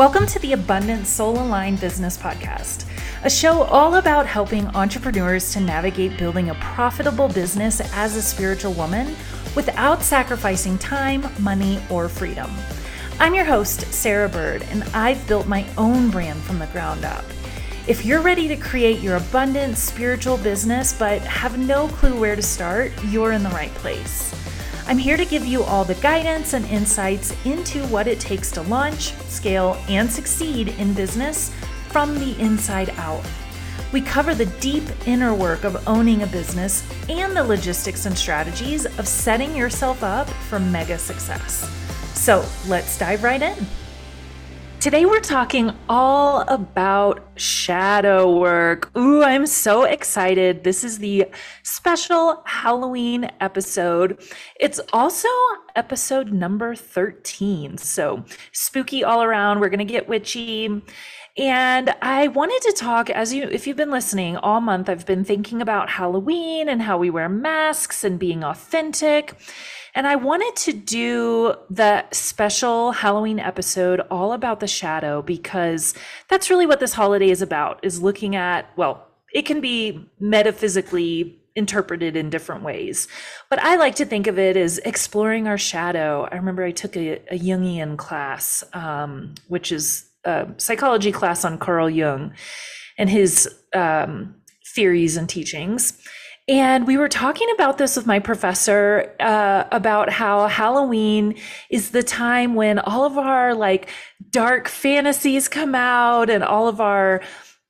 Welcome to the Abundant Soul Aligned Business Podcast, a show all about helping entrepreneurs to navigate building a profitable business as a spiritual woman without sacrificing time, money, or freedom. I'm your host, Sarah Bird, and I've built my own brand from the ground up. If you're ready to create your abundant spiritual business but have no clue where to start, you're in the right place. I'm here to give you all the guidance and insights into what it takes to launch, scale, and succeed in business from the inside out. We cover the deep inner work of owning a business and the logistics and strategies of setting yourself up for mega success. So let's dive right in. Today, we're talking all about shadow work. Ooh, I'm so excited. This is the special Halloween episode. It's also episode number 13. So, spooky all around. We're going to get witchy. And I wanted to talk as you if you've been listening all month I've been thinking about Halloween and how we wear masks and being authentic. And I wanted to do the special Halloween episode all about the shadow because that's really what this holiday is about is looking at, well, it can be metaphysically interpreted in different ways. But I like to think of it as exploring our shadow. I remember I took a, a Jungian class, um, which is a psychology class on Carl Jung and his um, theories and teachings. And we were talking about this with my professor uh, about how Halloween is the time when all of our like dark fantasies come out and all of our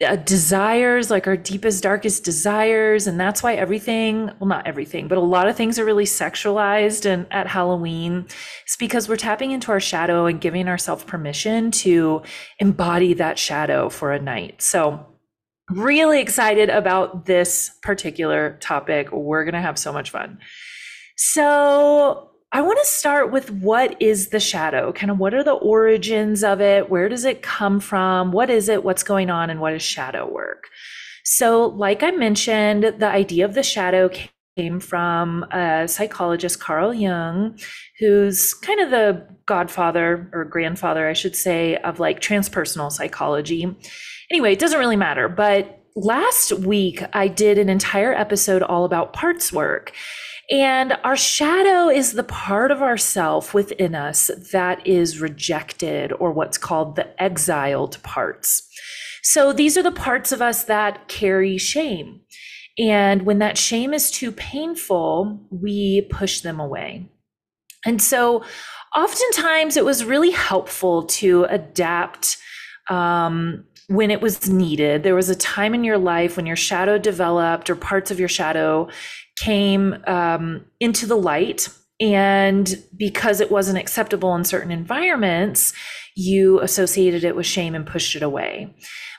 uh, desires, like our deepest, darkest desires. And that's why everything, well, not everything, but a lot of things are really sexualized and at Halloween. It's because we're tapping into our shadow and giving ourselves permission to embody that shadow for a night. So, really excited about this particular topic. We're going to have so much fun. So, I want to start with what is the shadow? Kind of what are the origins of it? Where does it come from? What is it? What's going on? And what is shadow work? So, like I mentioned, the idea of the shadow came from a psychologist, Carl Jung, who's kind of the godfather or grandfather, I should say, of like transpersonal psychology. Anyway, it doesn't really matter. But last week, I did an entire episode all about parts work. And our shadow is the part of ourself within us that is rejected or what's called the exiled parts. So these are the parts of us that carry shame. And when that shame is too painful, we push them away. And so oftentimes it was really helpful to adapt um, when it was needed. There was a time in your life when your shadow developed or parts of your shadow came um, into the light. And because it wasn't acceptable in certain environments, you associated it with shame and pushed it away.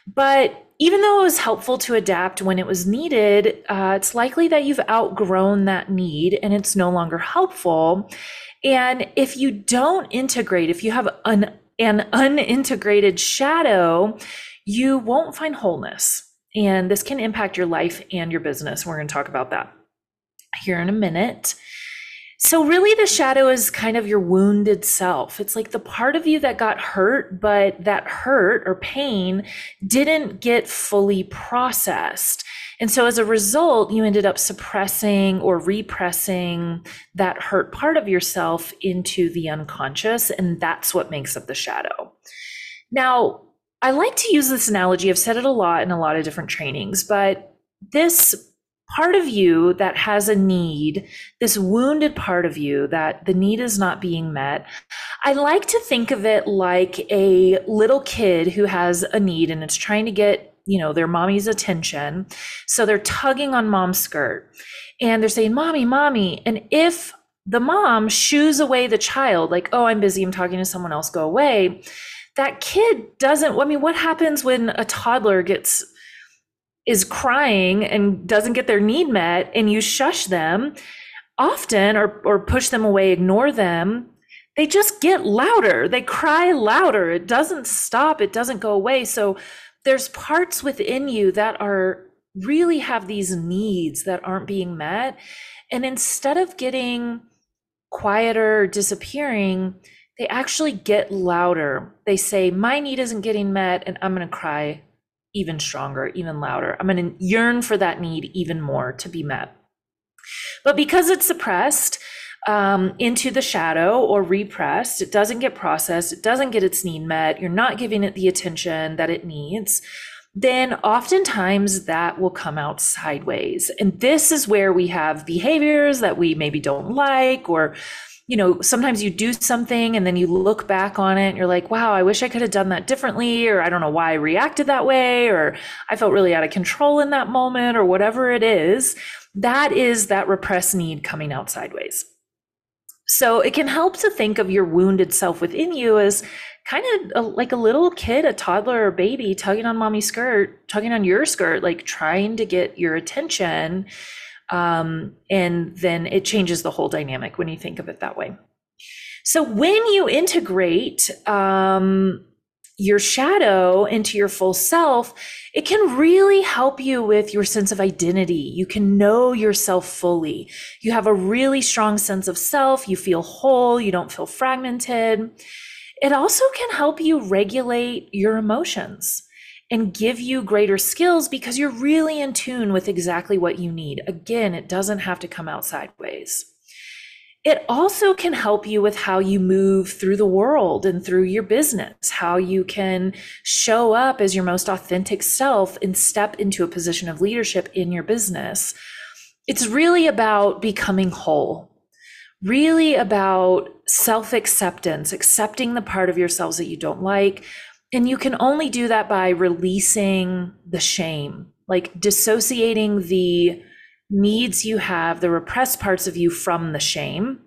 But even though it was helpful to adapt when it was needed, uh, it's likely that you've outgrown that need and it's no longer helpful. And if you don't integrate, if you have an, an unintegrated shadow, you won't find wholeness. And this can impact your life and your business. We're going to talk about that here in a minute. So, really, the shadow is kind of your wounded self. It's like the part of you that got hurt, but that hurt or pain didn't get fully processed. And so, as a result, you ended up suppressing or repressing that hurt part of yourself into the unconscious. And that's what makes up the shadow. Now, I like to use this analogy. I've said it a lot in a lot of different trainings, but this part of you that has a need, this wounded part of you that the need is not being met, I like to think of it like a little kid who has a need and it's trying to get, you know, their mommy's attention. So they're tugging on mom's skirt and they're saying, Mommy, Mommy. And if the mom shoos away the child, like, oh, I'm busy, I'm talking to someone else, go away that kid doesn't i mean what happens when a toddler gets is crying and doesn't get their need met and you shush them often or or push them away ignore them they just get louder. They cry louder. It doesn't stop. It doesn't go away. So there's parts within you that are really have these needs that aren't being met. And instead of getting quieter or disappearing they actually get louder. They say, My need isn't getting met, and I'm going to cry even stronger, even louder. I'm going to yearn for that need even more to be met. But because it's suppressed um, into the shadow or repressed, it doesn't get processed, it doesn't get its need met, you're not giving it the attention that it needs then oftentimes that will come out sideways. And this is where we have behaviors that we maybe don't like, or, you know, sometimes you do something and then you look back on it and you're like, wow, I wish I could have done that differently, or I don't know why I reacted that way, or I felt really out of control in that moment, or whatever it is. That is that repressed need coming out sideways. So it can help to think of your wounded self within you as kind of like a little kid, a toddler or baby tugging on mommy's skirt, tugging on your skirt, like trying to get your attention. Um, and then it changes the whole dynamic when you think of it that way. So when you integrate um, your shadow into your full self, it can really help you with your sense of identity. You can know yourself fully. You have a really strong sense of self. You feel whole. You don't feel fragmented. It also can help you regulate your emotions and give you greater skills because you're really in tune with exactly what you need. Again, it doesn't have to come out sideways. It also can help you with how you move through the world and through your business, how you can show up as your most authentic self and step into a position of leadership in your business. It's really about becoming whole really about self acceptance, accepting the part of yourselves that you don't like. And you can only do that by releasing the shame, like dissociating the needs you have, the repressed parts of you from the shame.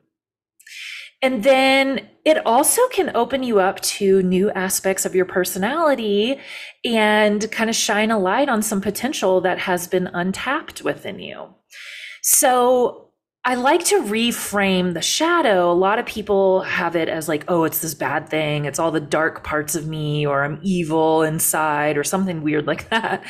And then it also can open you up to new aspects of your personality and kind of shine a light on some potential that has been untapped within you. So I like to reframe the shadow. A lot of people have it as like, oh, it's this bad thing. It's all the dark parts of me, or I'm evil inside, or something weird like that.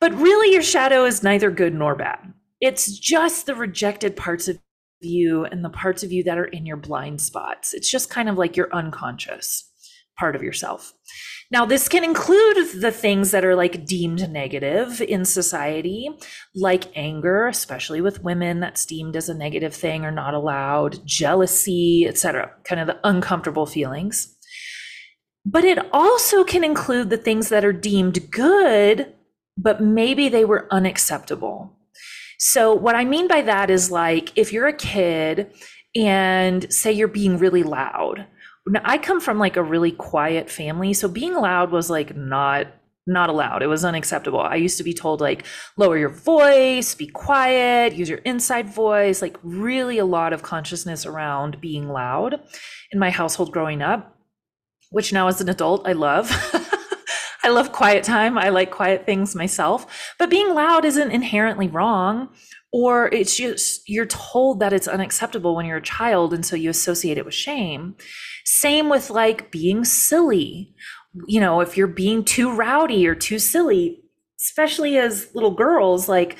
But really, your shadow is neither good nor bad. It's just the rejected parts of you and the parts of you that are in your blind spots. It's just kind of like your unconscious part of yourself. Now, this can include the things that are like deemed negative in society, like anger, especially with women, that's deemed as a negative thing or not allowed, jealousy, etc., kind of the uncomfortable feelings. But it also can include the things that are deemed good, but maybe they were unacceptable. So, what I mean by that is like if you're a kid and say you're being really loud, I come from like a really quiet family, so being loud was like not not allowed. It was unacceptable. I used to be told like lower your voice, be quiet, use your inside voice, like really a lot of consciousness around being loud in my household growing up, which now as an adult I love. I love quiet time. I like quiet things myself, but being loud isn't inherently wrong or it's just you're told that it's unacceptable when you're a child and so you associate it with shame same with like being silly. You know, if you're being too rowdy or too silly, especially as little girls, like,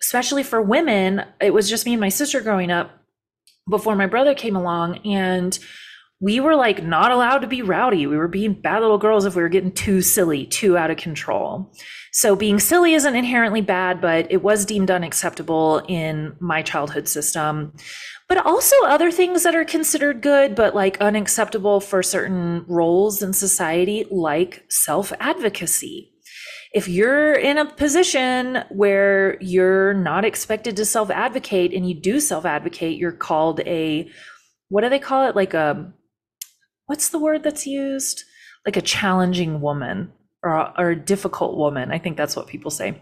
especially for women, it was just me and my sister growing up before my brother came along. And we were like not allowed to be rowdy. We were being bad little girls if we were getting too silly, too out of control. So being silly isn't inherently bad, but it was deemed unacceptable in my childhood system but also other things that are considered good but like unacceptable for certain roles in society like self-advocacy if you're in a position where you're not expected to self-advocate and you do self-advocate you're called a what do they call it like a what's the word that's used like a challenging woman or a, or a difficult woman i think that's what people say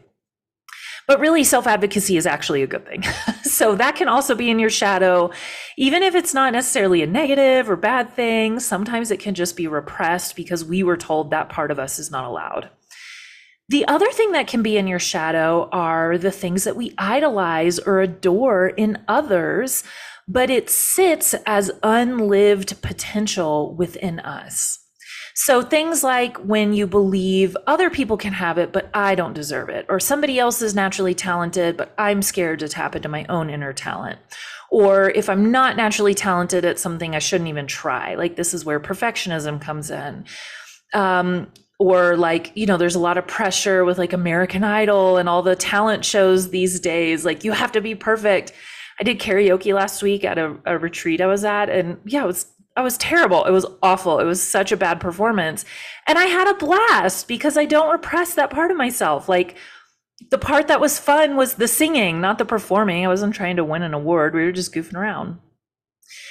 but really, self advocacy is actually a good thing. so that can also be in your shadow, even if it's not necessarily a negative or bad thing. Sometimes it can just be repressed because we were told that part of us is not allowed. The other thing that can be in your shadow are the things that we idolize or adore in others, but it sits as unlived potential within us. So things like when you believe other people can have it, but I don't deserve it, or somebody else is naturally talented, but I'm scared to tap into my own inner talent. Or if I'm not naturally talented at something, I shouldn't even try. Like this is where perfectionism comes in. Um, or like you know there's a lot of pressure with like american idol and all the talent shows these days like you have to be perfect i did karaoke last week at a, a retreat i was at and yeah it was I was terrible. It was awful. It was such a bad performance. And I had a blast because I don't repress that part of myself. Like the part that was fun was the singing, not the performing. I wasn't trying to win an award. We were just goofing around.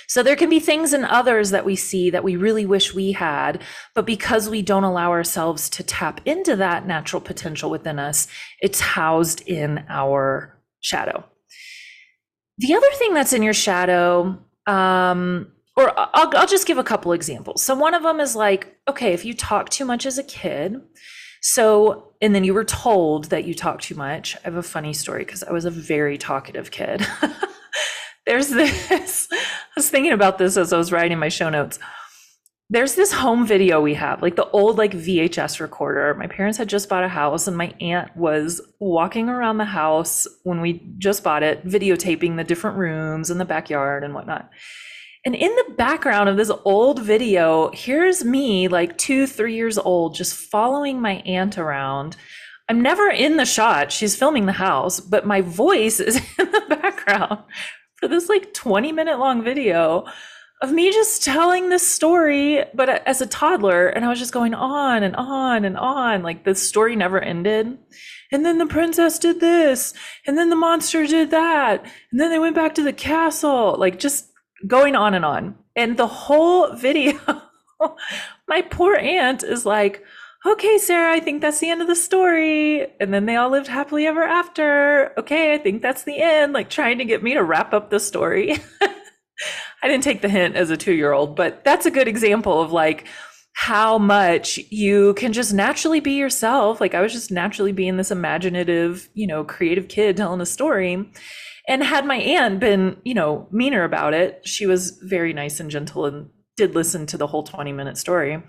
So there can be things in others that we see that we really wish we had, but because we don't allow ourselves to tap into that natural potential within us, it's housed in our shadow. The other thing that's in your shadow, um, or I'll, I'll just give a couple examples. So one of them is like, okay, if you talk too much as a kid, so, and then you were told that you talk too much. I have a funny story because I was a very talkative kid. There's this, I was thinking about this as I was writing my show notes. There's this home video we have, like the old like VHS recorder. My parents had just bought a house and my aunt was walking around the house when we just bought it, videotaping the different rooms and the backyard and whatnot. And in the background of this old video, here's me, like two, three years old, just following my aunt around. I'm never in the shot. She's filming the house, but my voice is in the background for this like 20 minute long video of me just telling this story, but as a toddler. And I was just going on and on and on. Like the story never ended. And then the princess did this. And then the monster did that. And then they went back to the castle. Like just going on and on. And the whole video, my poor aunt is like, okay, Sarah, I think that's the end of the story. And then they all lived happily ever after. Okay, I think that's the end, like trying to get me to wrap up the story. I didn't take the hint as a two year old, but that's a good example of like how much you can just naturally be yourself. Like I was just naturally being this imaginative, you know, creative kid telling a story. And had my aunt been, you know, meaner about it, she was very nice and gentle and did listen to the whole 20 minute story.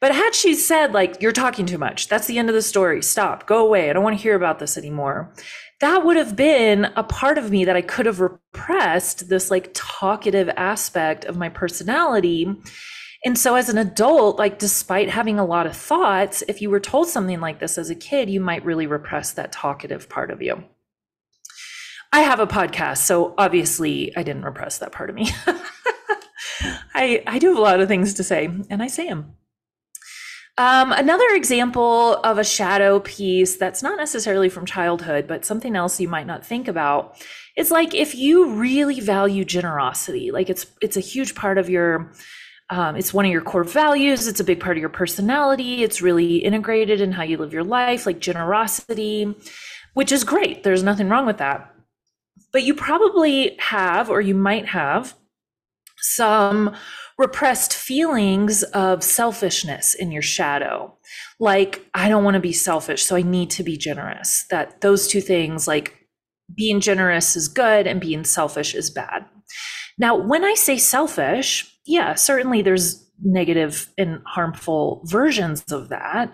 But had she said, like, you're talking too much, that's the end of the story, stop, go away, I don't want to hear about this anymore, that would have been a part of me that I could have repressed this like talkative aspect of my personality. And so, as an adult, like, despite having a lot of thoughts, if you were told something like this as a kid, you might really repress that talkative part of you. I have a podcast, so obviously I didn't repress that part of me. I I do have a lot of things to say, and I say them. Um, another example of a shadow piece that's not necessarily from childhood, but something else you might not think about is like if you really value generosity, like it's it's a huge part of your um, it's one of your core values. It's a big part of your personality. It's really integrated in how you live your life, like generosity, which is great. There's nothing wrong with that but you probably have, or you might have, some repressed feelings of selfishness in your shadow. Like, I don't want to be selfish, so I need to be generous. That those two things, like being generous is good and being selfish is bad. Now, when I say selfish, yeah, certainly there's negative and harmful versions of that.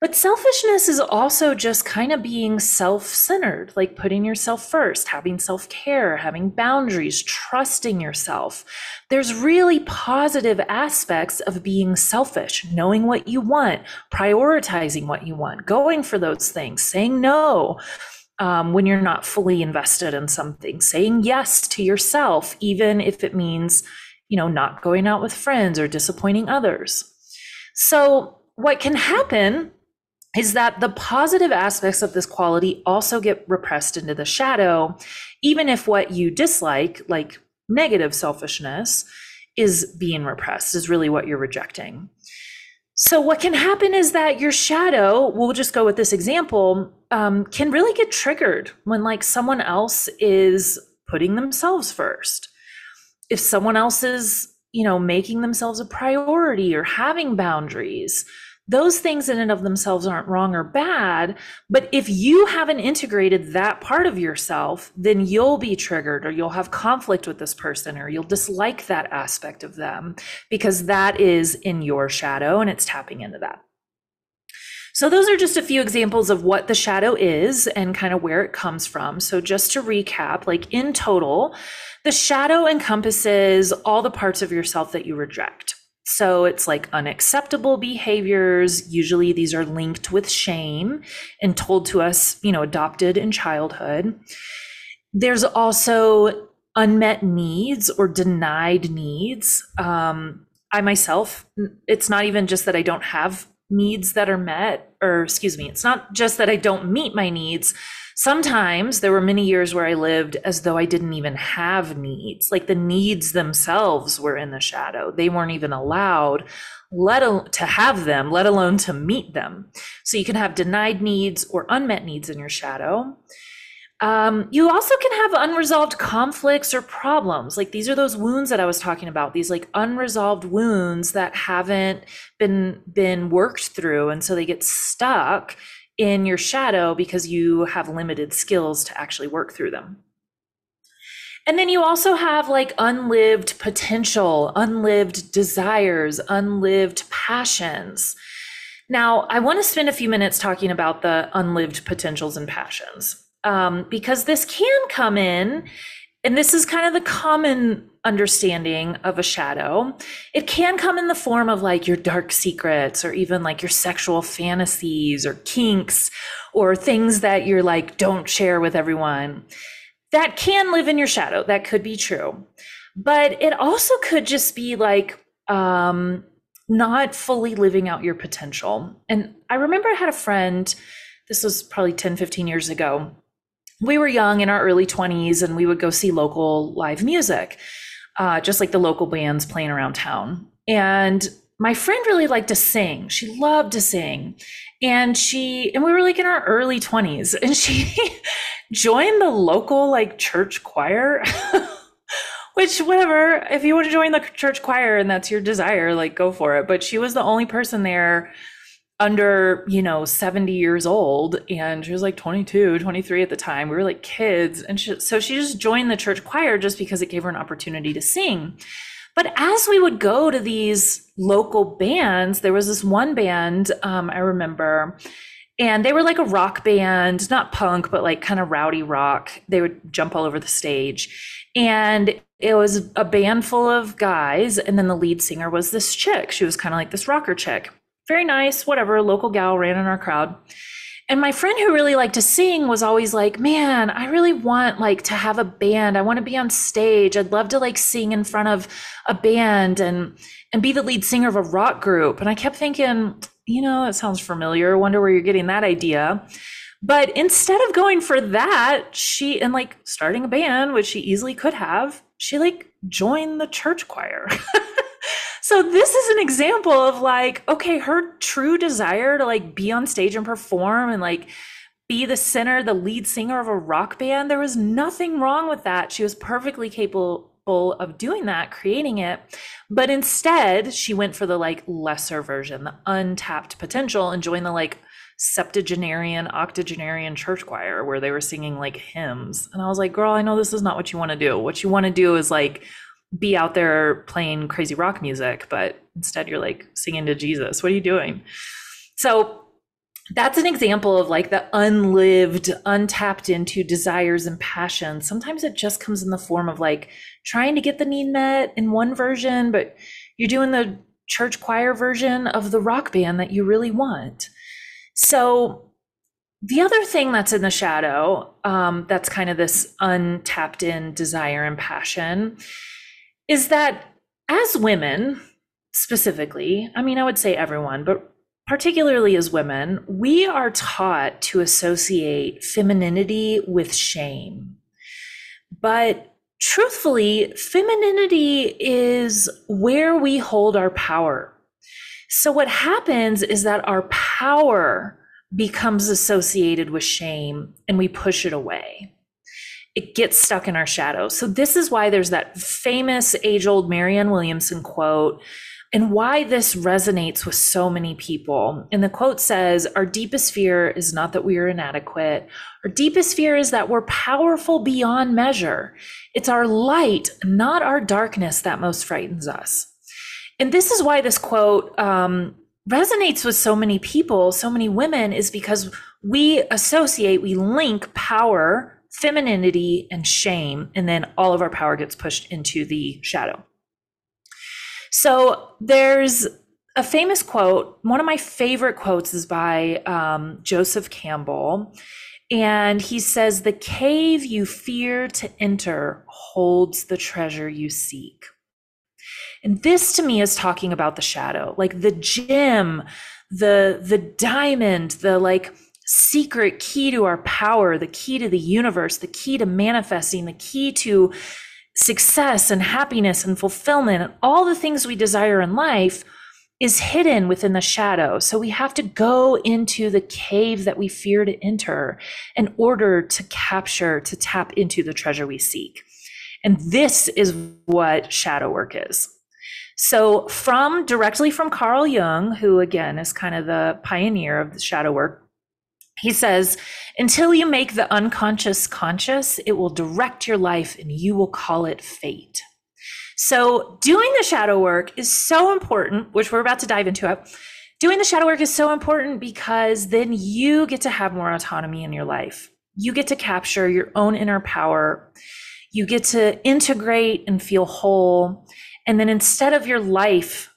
But selfishness is also just kind of being self centered, like putting yourself first, having self care, having boundaries, trusting yourself. There's really positive aspects of being selfish, knowing what you want, prioritizing what you want, going for those things, saying no. Um, when you're not fully invested in something, saying yes to yourself, even if it means, you know, not going out with friends or disappointing others. So, what can happen is that the positive aspects of this quality also get repressed into the shadow, even if what you dislike, like negative selfishness, is being repressed, is really what you're rejecting. So, what can happen is that your shadow, we'll just go with this example, um, can really get triggered when, like, someone else is putting themselves first. If someone else is, you know, making themselves a priority or having boundaries, those things in and of themselves aren't wrong or bad. But if you haven't integrated that part of yourself, then you'll be triggered or you'll have conflict with this person or you'll dislike that aspect of them because that is in your shadow and it's tapping into that. So, those are just a few examples of what the shadow is and kind of where it comes from. So, just to recap, like in total, the shadow encompasses all the parts of yourself that you reject. So, it's like unacceptable behaviors. Usually, these are linked with shame and told to us, you know, adopted in childhood. There's also unmet needs or denied needs. Um, I myself, it's not even just that I don't have needs that are met, or excuse me, it's not just that I don't meet my needs. Sometimes there were many years where I lived as though I didn't even have needs. Like the needs themselves were in the shadow. They weren't even allowed let al- to have them, let alone to meet them. So you can have denied needs or unmet needs in your shadow. Um, you also can have unresolved conflicts or problems. Like these are those wounds that I was talking about. These like unresolved wounds that haven't been been worked through, and so they get stuck in your shadow because you have limited skills to actually work through them. And then you also have like unlived potential, unlived desires, unlived passions. Now, I want to spend a few minutes talking about the unlived potentials and passions um, because this can come in, and this is kind of the common understanding of a shadow. It can come in the form of like your dark secrets or even like your sexual fantasies or kinks or things that you're like, don't share with everyone. That can live in your shadow. That could be true. But it also could just be like, um, not fully living out your potential. And I remember I had a friend, this was probably 10, 15 years ago, we were young in our early 20s and we would go see local live music, uh, just like the local bands playing around town. And my friend really liked to sing. She loved to sing. And she, and we were like in our early 20s, and she joined the local like church choir. Which, whatever, if you want to join the church choir and that's your desire, like go for it. But she was the only person there under, you know, 70 years old and she was like 22, 23 at the time. We were like kids. And she, so she just joined the church choir just because it gave her an opportunity to sing. But as we would go to these local bands, there was this one band um, I remember, and they were like a rock band, not punk, but like kind of rowdy rock. They would jump all over the stage. And it was a band full of guys. And then the lead singer was this chick. She was kind of like this rocker chick very nice, whatever, local gal ran in our crowd. And my friend who really liked to sing was always like, "Man, I really want like to have a band. I want to be on stage. I'd love to like sing in front of a band and and be the lead singer of a rock group." And I kept thinking, you know, it sounds familiar. Wonder where you're getting that idea. But instead of going for that, she and like starting a band, which she easily could have, she like joined the church choir. So this is an example of like, okay, her true desire to like be on stage and perform and like be the center, the lead singer of a rock band. There was nothing wrong with that. She was perfectly capable of doing that, creating it. But instead, she went for the like lesser version, the untapped potential, and joined the like septuagenarian, octogenarian church choir where they were singing like hymns. And I was like, girl, I know this is not what you want to do. What you want to do is like be out there playing crazy rock music, but instead you're like singing to Jesus. What are you doing? So that's an example of like the unlived, untapped into desires and passions. Sometimes it just comes in the form of like trying to get the need met in one version, but you're doing the church choir version of the rock band that you really want. So the other thing that's in the shadow, um, that's kind of this untapped in desire and passion, is that as women, specifically, I mean, I would say everyone, but particularly as women, we are taught to associate femininity with shame. But truthfully, femininity is where we hold our power. So, what happens is that our power becomes associated with shame and we push it away it gets stuck in our shadow. So this is why there's that famous age-old Marianne Williamson quote and why this resonates with so many people. And the quote says, Our deepest fear is not that we are inadequate. Our deepest fear is that we're powerful beyond measure. It's our light, not our darkness, that most frightens us. And this is why this quote um, resonates with so many people, so many women, is because we associate, we link power, femininity, and shame, and then all of our power gets pushed into the shadow. So there's a famous quote. One of my favorite quotes is by um, Joseph Campbell. And he says, The cave you fear to enter holds the treasure you seek. And this to me is talking about the shadow, like the gem, the the diamond, the like secret key to our power, the key to the universe, the key to manifesting, the key to success and happiness and fulfillment and all the things we desire in life is hidden within the shadow. So we have to go into the cave that we fear to enter in order to capture, to tap into the treasure we seek. And this is what shadow work is. So, from directly from Carl Jung, who again is kind of the pioneer of the shadow work, he says, until you make the unconscious conscious, it will direct your life and you will call it fate. So, doing the shadow work is so important, which we're about to dive into it. Doing the shadow work is so important because then you get to have more autonomy in your life. You get to capture your own inner power. You get to integrate and feel whole. And then instead of your life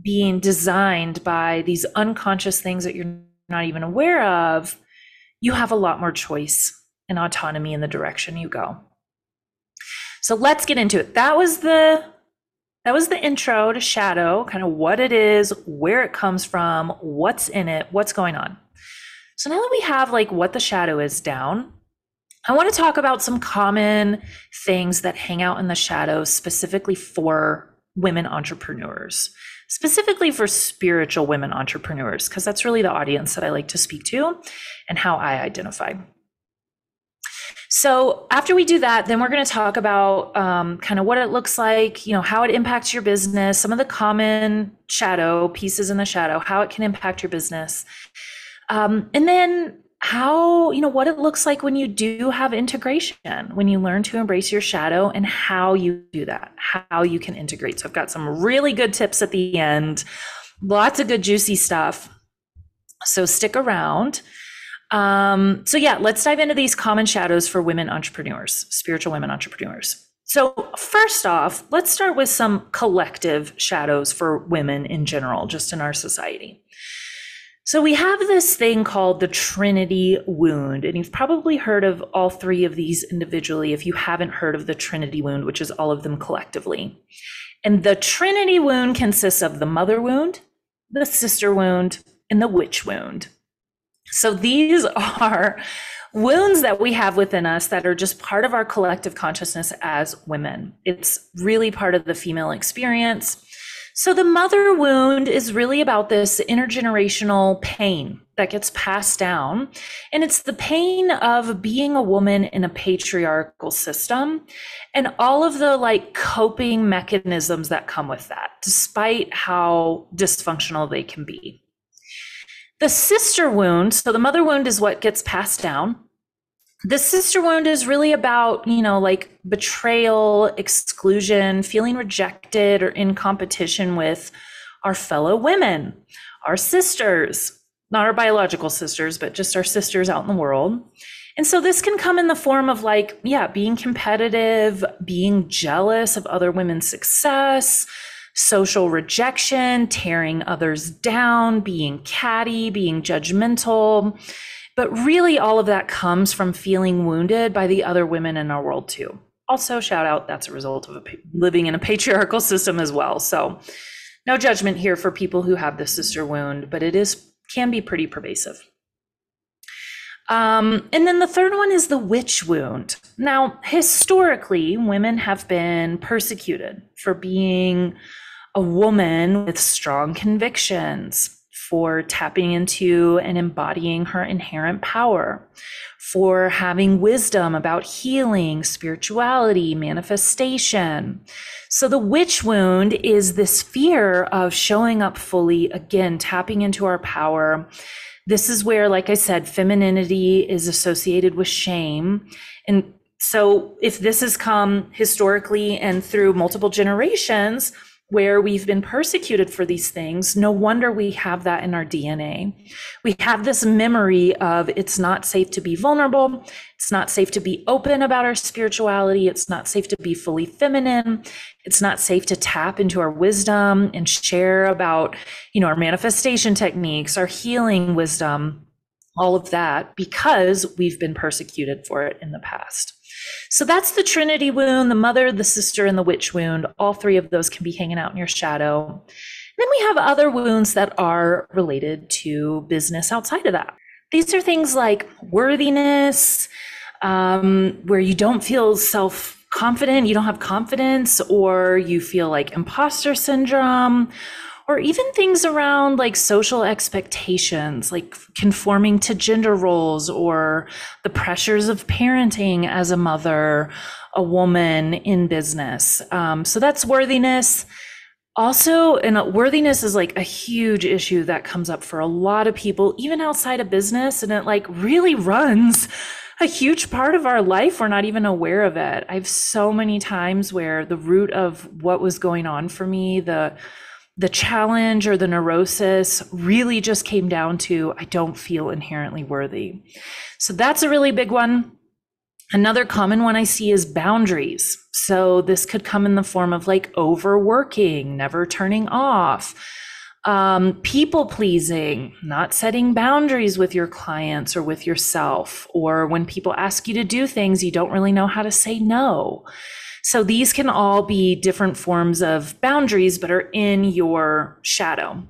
being designed by these unconscious things that you're not even aware of, you have a lot more choice and autonomy in the direction you go. So let's get into it. That was the that was the intro to shadow, kind of what it is, where it comes from, what's in it, what's going on. So now that we have like what the shadow is down, I want to talk about some common things that hang out in the shadow specifically for women entrepreneurs, specifically for spiritual women entrepreneurs, because that's really the audience that I like to speak to and how I identify. So after we do that, then we're going to talk about um, kind of what it looks like, you know, how it impacts your business, some of the common shadow pieces in the shadow, how it can impact your business, um, and then how you know what it looks like when you do have integration when you learn to embrace your shadow and how you do that how you can integrate. So i've got some really good tips at the end. Lots of good juicy stuff. So stick around. Um, so yeah let's dive into these common shadows for women entrepreneurs spiritual women entrepreneurs. So first off let's start with some collective shadows for women in general just in our society so we have this thing called the Trinity wound, and you've probably heard of all three of these individually if you haven't heard of the Trinity wound, which is all of them collectively. And the Trinity wound consists of the mother wound, the sister wound, and the witch wound. So these are wounds that we have within us that are just part of our collective consciousness as women. It's really part of the female experience. So the mother wound is really about this intergenerational pain that gets passed down. And it's the pain of being a woman in a patriarchal system and all of the like coping mechanisms that come with that, despite how dysfunctional they can be. The sister wound, so the mother wound is what gets passed down the sister wound is really about you know like betrayal exclusion feeling rejected or in competition with our fellow women our sisters not our biological sisters but just our sisters out in the world. And so this can come in the form of like yeah being competitive being jealous of other women's success social rejection tearing others down being catty being judgmental but really, all of that comes from feeling wounded by the other women in our world, too. Also, shout out that's a result of a, living in a patriarchal system as well. So, no judgment here for people who have the sister wound, but it is can be pretty pervasive. Um, and then the third one is the witch wound. Now, historically, women have been persecuted for being a woman with strong convictions, for tapping into and embodying her inherent power, for having wisdom about healing, spirituality, manifestation. So the witch wound is this fear of showing up fully, again, tapping into our power. This is where, like I said, femininity is associated with shame. And so if this has come historically and through multiple generations, where we've been persecuted for these things, no wonder we have that in our DNA. We have this memory of it's not safe to be vulnerable. It's not safe to be open about our spirituality. It's not safe to be fully feminine. It's not safe to tap into our wisdom and share about, you know, our manifestation techniques, our healing wisdom, all of that because we've been persecuted for it in the past. So that's the Trinity wound, the mother, the sister, and the witch wound. All three of those can be hanging out in your shadow. Then we have other wounds that are related to business outside of that. These are things like worthiness, um, where you don't feel self confident, you don't have confidence, or you feel like imposter syndrome, or even things around like social expectations, like conforming to gender roles or the pressures of parenting as a mother, a woman in business. Um, so that's worthiness. Also, and worthiness is like a huge issue that comes up for a lot of people, even outside of business, and it like really runs a huge part of our life. We're not even aware of it. I've so many times where the root of what was going on for me, the the challenge or the neurosis really just came down to I don't feel inherently worthy. So that's a really big one. Another common one I see is boundaries. So this could come in the form of like overworking, never turning off, um, people pleasing, not setting boundaries with your clients or with yourself, or when people ask you to do things, you don't really know how to say no. So these can all be different forms of boundaries, but are in your shadow.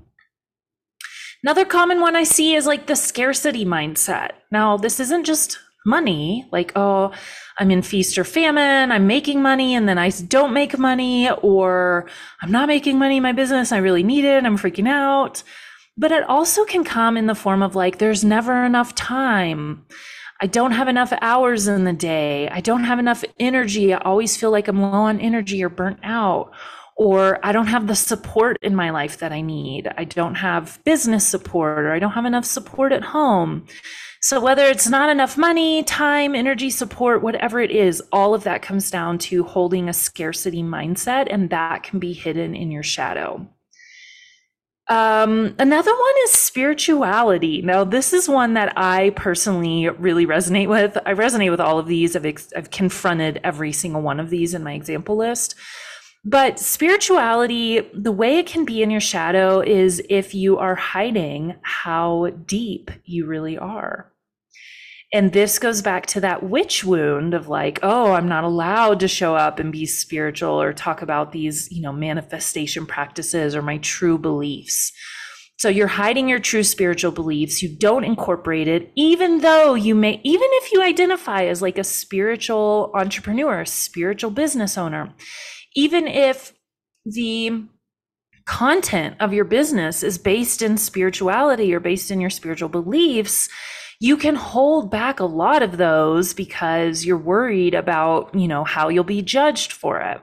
Another common one I see is like the scarcity mindset. Now, this isn't just money, like, oh, I'm in feast or famine, I'm making money and then I don't make money, or I'm not making money in my business, I really need it, I'm freaking out. But it also can come in the form of like, there's never enough time. I don't have enough hours in the day. I don't have enough energy. I always feel like I'm low on energy or burnt out. Or I don't have the support in my life that I need. I don't have business support or I don't have enough support at home. So, whether it's not enough money, time, energy, support, whatever it is, all of that comes down to holding a scarcity mindset, and that can be hidden in your shadow. Um, another one is spirituality. Now, this is one that I personally really resonate with. I resonate with all of these. I've, ex- I've confronted every single one of these in my example list. But spirituality, the way it can be in your shadow is if you are hiding how deep you really are. And this goes back to that witch wound of like, oh, I'm not allowed to show up and be spiritual or talk about these, you know, manifestation practices or my true beliefs. So you're hiding your true spiritual beliefs. You don't incorporate it, even though you may, even if you identify as like a spiritual entrepreneur, a spiritual business owner, even if the content of your business is based in spirituality or based in your spiritual beliefs, you can hold back a lot of those because you're worried about, you know, how you'll be judged for it.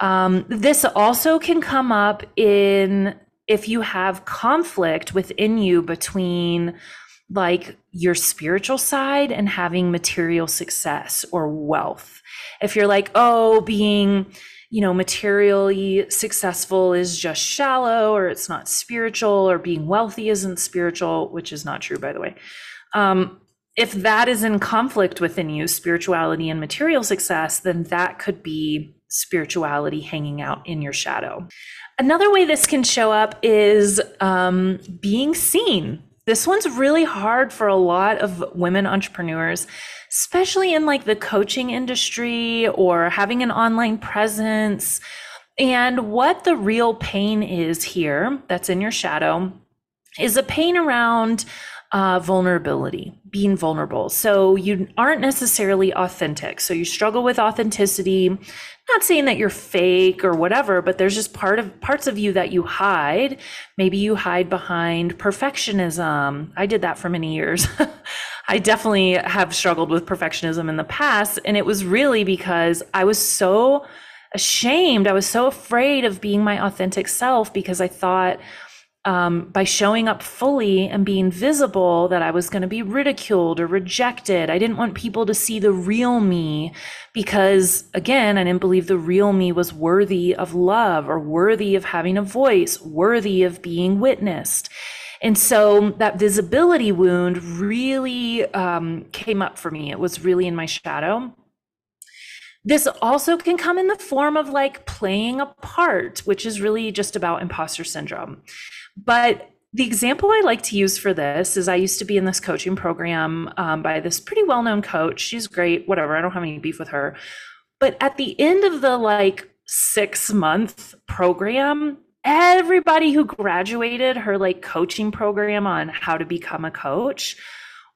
Um, this also can come up in if you have conflict within you between like your spiritual side and having material success or wealth. If you're like, oh, being, you know, materially successful is just shallow or it's not spiritual or being wealthy isn't spiritual, which is not true, by the way. Um, if that is in conflict within you, spirituality and material success, then that could be spirituality hanging out in your shadow. Another way this can show up is um, being seen. This one's really hard for a lot of women entrepreneurs, especially in like the coaching industry or having an online presence. And what the real pain is here that's in your shadow is a pain around uh, vulnerability, being vulnerable. So you aren't necessarily authentic. So you struggle with authenticity. Not saying that you're fake or whatever, but there's just part of parts of you that you hide. Maybe you hide behind perfectionism. I did that for many years. I definitely have struggled with perfectionism in the past. And it was really because I was so ashamed. I was so afraid of being my authentic self because I thought, um, by showing up fully and being visible that I was going to be ridiculed or rejected. I didn't want people to see the real me because, again, I didn't believe the real me was worthy of love or worthy of having a voice, worthy of being witnessed. And so that visibility wound really um, came up for me. It was really in my shadow. This also can come in the form of like playing a part, which is really just about imposter syndrome. But the example I like to use for this is I used to be in this coaching program um, by this pretty well known coach. She's great, whatever. I don't have any beef with her. But at the end of the like six month program, everybody who graduated her like coaching program on how to become a coach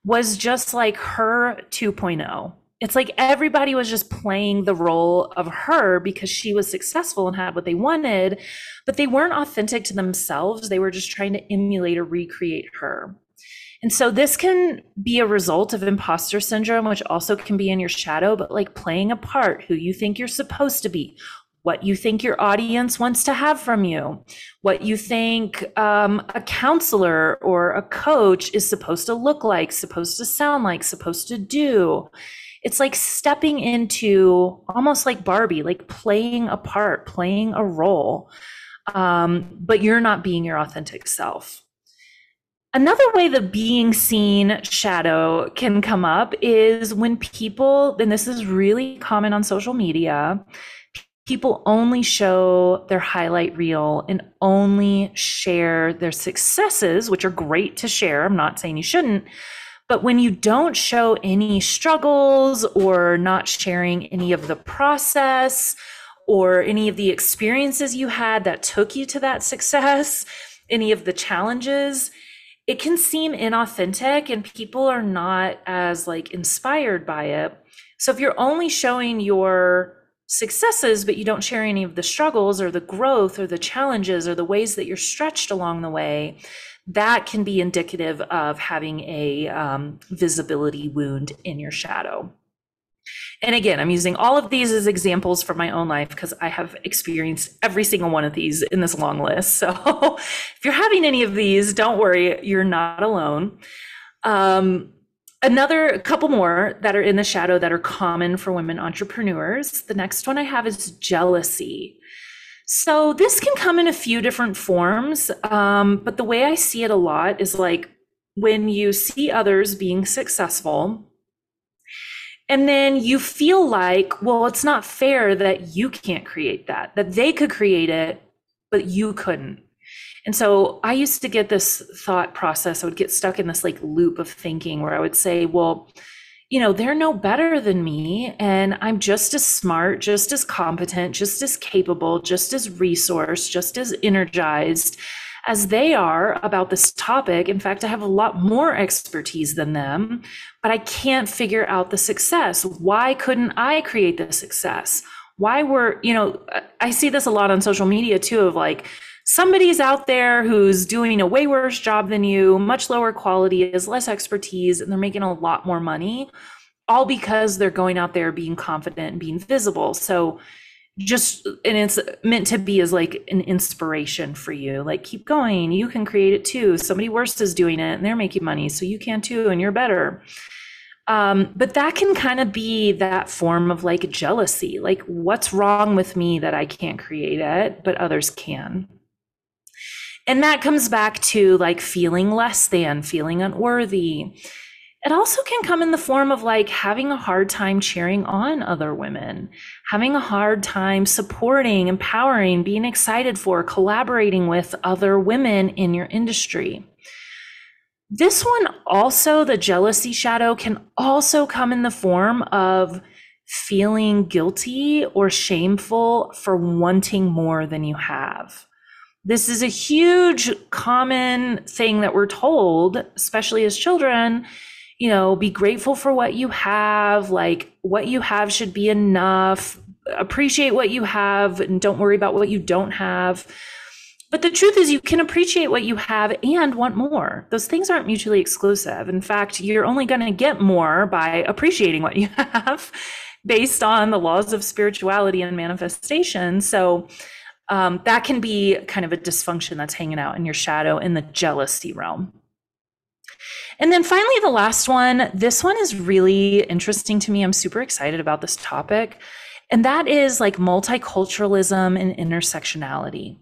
was just like her 2.0 it's like everybody was just playing the role of her because she was successful and had what they wanted, but they weren't authentic to themselves. They were just trying to emulate or recreate her. And so this can be a result of imposter syndrome, which also can be in your shadow, but like playing a part, who you think you're supposed to be, what you think your audience wants to have from you, what you think um, a counselor or a coach is supposed to look like, supposed to sound like, supposed to do it's like stepping into almost like Barbie, like playing a part, playing a role, um, but you're not being your authentic self. Another way the being seen shadow can come up is when people, and this is really common on social media, people only show their highlight reel and only share their successes, which are great to share. I'm not saying you shouldn't, but when you don't show any struggles or not sharing any of the process or any of the experiences you had that took you to that success, any of the challenges, it can seem inauthentic and people are not as like inspired by it. So if you're only showing your successes but you don't share any of the struggles or the growth or the challenges or the ways that you're stretched along the way, that can be indicative of having a um, visibility wound in your shadow. And again, I'm using all of these as examples from my own life because I have experienced every single one of these in this long list. So if you're having any of these, don't worry, you're not alone. Um, another couple more that are in the shadow that are common for women entrepreneurs. The next one I have is jealousy. So this can come in a few different forms, um, but the way I see it a lot is like when you see others being successful, and then you feel like, well, it's not fair that you can't create that, that they could create it, but you couldn't. And so I used to get this thought process, I would get stuck in this like loop of thinking where I would say, well, you know, they're no better than me. And I'm just as smart, just as competent, just as capable, just as resourced, just as energized as they are about this topic. In fact, I have a lot more expertise than them, but I can't figure out the success. Why couldn't I create the success? Why were, you know, I see this a lot on social media too of like, somebody's out there who's doing a way worse job than you, much lower quality, is less expertise, and they're making a lot more money, all because they're going out there being confident and being visible. So just and it's meant to be as like an inspiration for you. Like keep going. You can create it too. Somebody worse is doing it and they're making money so you can too and you're better. Um, but that can kind of be that form of like jealousy. Like what's wrong with me that i can't create it but others can and that comes back to like feeling less than, feeling unworthy. It also can come in the form of like having a hard time cheering on other women, having a hard time supporting, empowering, being excited for, collaborating with other women in your industry. This one also, the jealousy shadow, can also come in the form of feeling guilty or shameful for wanting more than you have this is a huge common thing that we're told, especially as children. You know, be grateful for what you have, like what you have should be enough. Appreciate what you have and don't worry about what you don't have. But the truth is, you can appreciate what you have and want more. Those things aren't mutually exclusive. In fact, you're only going to get more by appreciating what you have based on the laws of spirituality and manifestation. So, um, that can be kind of a dysfunction that's hanging out in your shadow in the jealousy realm. And then finally, the last one. This one is really interesting to me. I'm super excited about this topic. And that is like multiculturalism and intersectionality.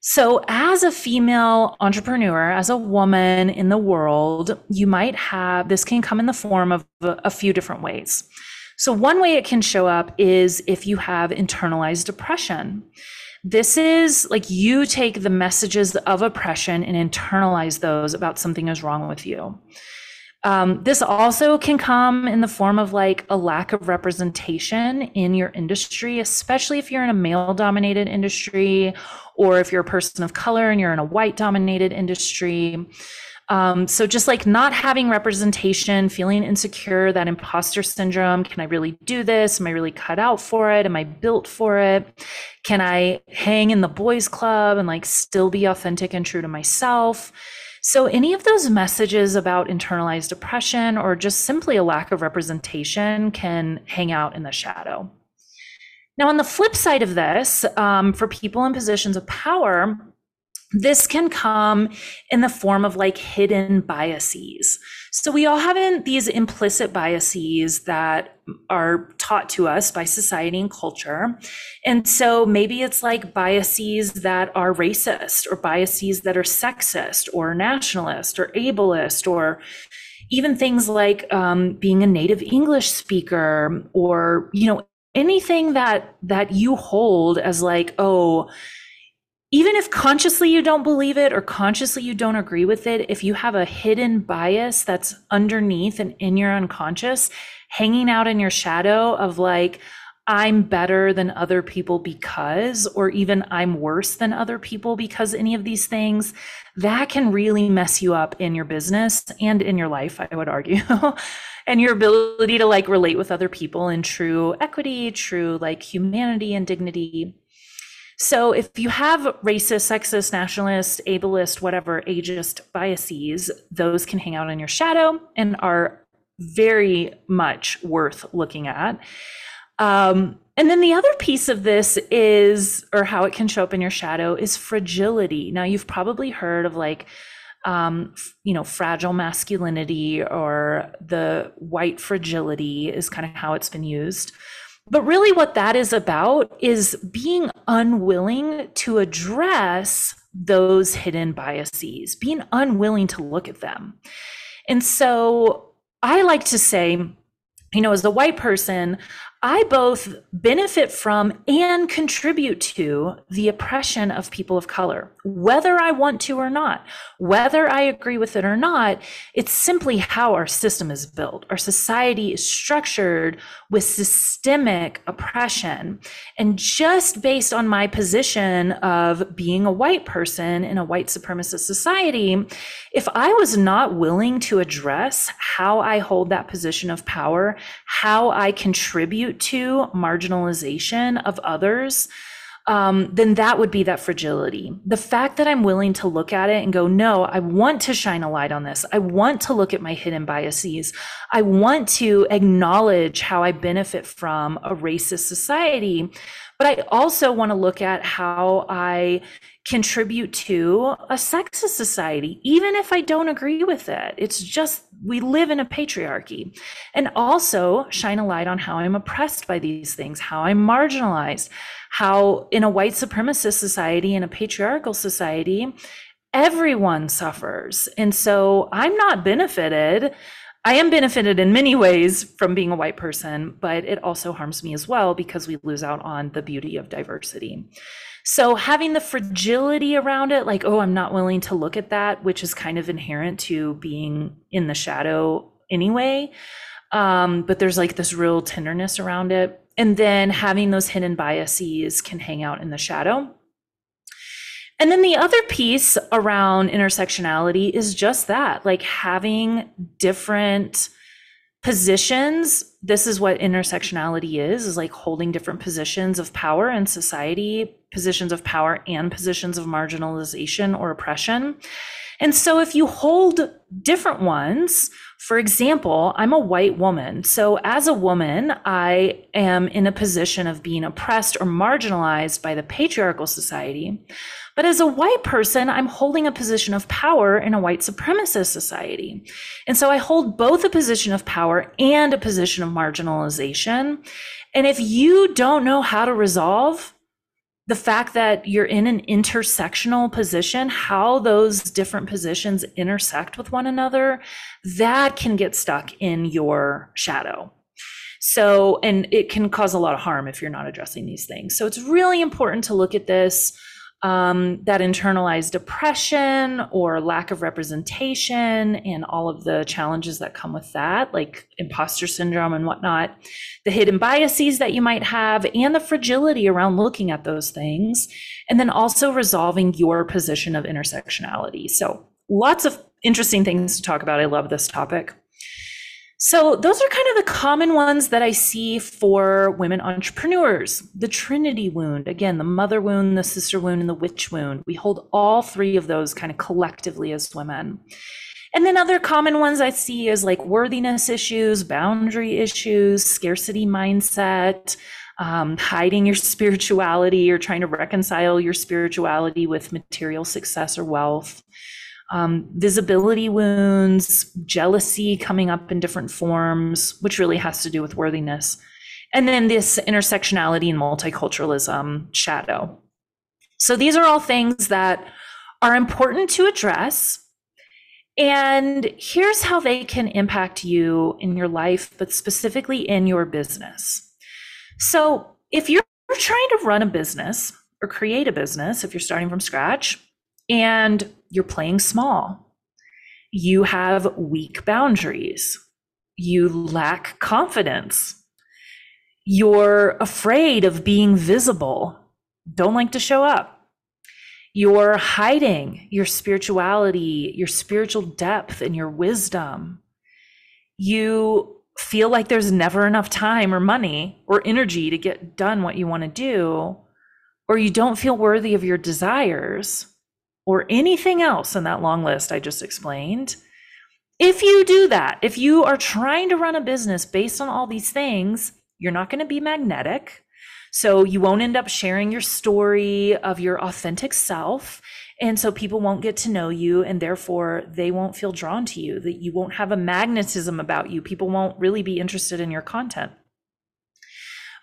So, as a female entrepreneur, as a woman in the world, you might have this can come in the form of a, a few different ways. So, one way it can show up is if you have internalized oppression. This is like you take the messages of oppression and internalize those about something is wrong with you. Um, this also can come in the form of like a lack of representation in your industry, especially if you're in a male dominated industry or if you're a person of color and you're in a white dominated industry. Um, so just like not having representation, feeling insecure, that imposter syndrome. Can I really do this? Am I really cut out for it? Am I built for it? Can I hang in the boys club and like still be authentic and true to myself? So, any of those messages about internalized oppression or just simply a lack of representation can hang out in the shadow. Now, on the flip side of this, um, for people in positions of power, this can come in the form of like hidden biases. So we all have these implicit biases that are taught to us by society and culture. And so maybe it's like biases that are racist or biases that are sexist or nationalist or ableist or even things like um, being a native English speaker or, you know, anything that that you hold as like, oh, even if consciously you don't believe it or consciously you don't agree with it, if you have a hidden bias that's underneath and in your unconscious, hanging out in your shadow of like, I'm better than other people because, or even I'm worse than other people because any of these things, that can really mess you up in your business and in your life, I would argue. and your ability to like relate with other people in true equity, true like humanity and dignity. So if you have racist, sexist, nationalist, ableist, whatever ageist biases, those can hang out in your shadow and are very much worth looking at. Um, and then the other piece of this is, or how it can show up in your shadow, is fragility. Now, you've probably heard of like, um, you know, fragile masculinity or the white fragility is kind of how it's been used. But really, what that is about is being unwilling to address those hidden biases, being unwilling to look at them. And so I like to say, you know, as a white person, I both benefit from and contribute to the oppression of people of color, whether I want to or not, whether I agree with it or not. It's simply how our system is built. Our society is structured with systemic oppression. And just based on my position of being a white person in a white supremacist society, if I was not willing to address how I hold that position of power, how I contribute to marginalization of others, um, then that would be that fragility. The fact that I'm willing to look at it and go, no, I want to shine a light on this. I want to look at my hidden biases. I want to acknowledge how I benefit from a racist society. But I also want to look at how I contribute to a sexist society, even if I don't agree with it. It's just we live in a patriarchy. And also shine a light on how I'm oppressed by these things, how I'm marginalized, how in a white supremacist society, in a patriarchal society, everyone suffers. And so I'm not benefited. I am benefited in many ways from being a white person, but it also harms me as well because we lose out on the beauty of diversity. So having the fragility around it, like, oh, I'm not willing to look at that, which is kind of inherent to being in the shadow anyway. Um, but there's like this real tenderness around it. And then having those hidden biases can hang out in the shadow. And then the other piece around intersectionality is just that, like having different positions this is what intersectionality is is like holding different positions of power in society positions of power and positions of marginalization or oppression And so if you hold different ones, for example, I'm a white woman. So as a woman, I am in a position of being oppressed or marginalized by the patriarchal society. But as a white person, I'm holding a position of power in a white supremacist society. And so I hold both a position of power and a position of marginalization. And if you don't know how to resolve the fact that you're in an intersectional position, how those different positions intersect with one another, that can get stuck in your shadow. So, and it can cause a lot of harm if you're not addressing these things. So, it's really important to look at this um, that internalized oppression or lack of representation and all of the challenges that come with that, like imposter syndrome and whatnot, the hidden biases that you might have, and the fragility around looking at those things, and then also resolving your position of intersectionality. So, lots of interesting things to talk about. I love this topic. So, those are kind of the common ones that I see for women entrepreneurs. The Trinity wound, again, the mother wound, the sister wound, and the witch wound. We hold all three of those kind of collectively as women. And then other common ones I see is like worthiness issues, boundary issues, scarcity mindset, um, hiding your spirituality or trying to reconcile your spirituality with material success or wealth um, visibility wounds, jealousy coming up in different forms, which really has to do with worthiness. And then this intersectionality and multiculturalism shadow. So these are all things that are important to address. And here's how they can impact you in your life, but specifically in your business. So if you're trying to run a business or create a business, if you're starting from scratch, and you're playing small. You have weak boundaries. You lack confidence. You're afraid of being visible, don't like to show up. You're hiding your spirituality, your spiritual depth, and your wisdom. You feel like there's never enough time or money or energy to get done what you want to do, or you don't feel worthy of your desires or anything else in that long list I just explained, if you do that, if you are trying to run a business based on all these things, you're not going to be magnetic. So you won't end up sharing your story of your authentic self. And so people won't get to know you and therefore they won't feel drawn to you, that you won't have a magnetism about you. People won't really be interested in your content.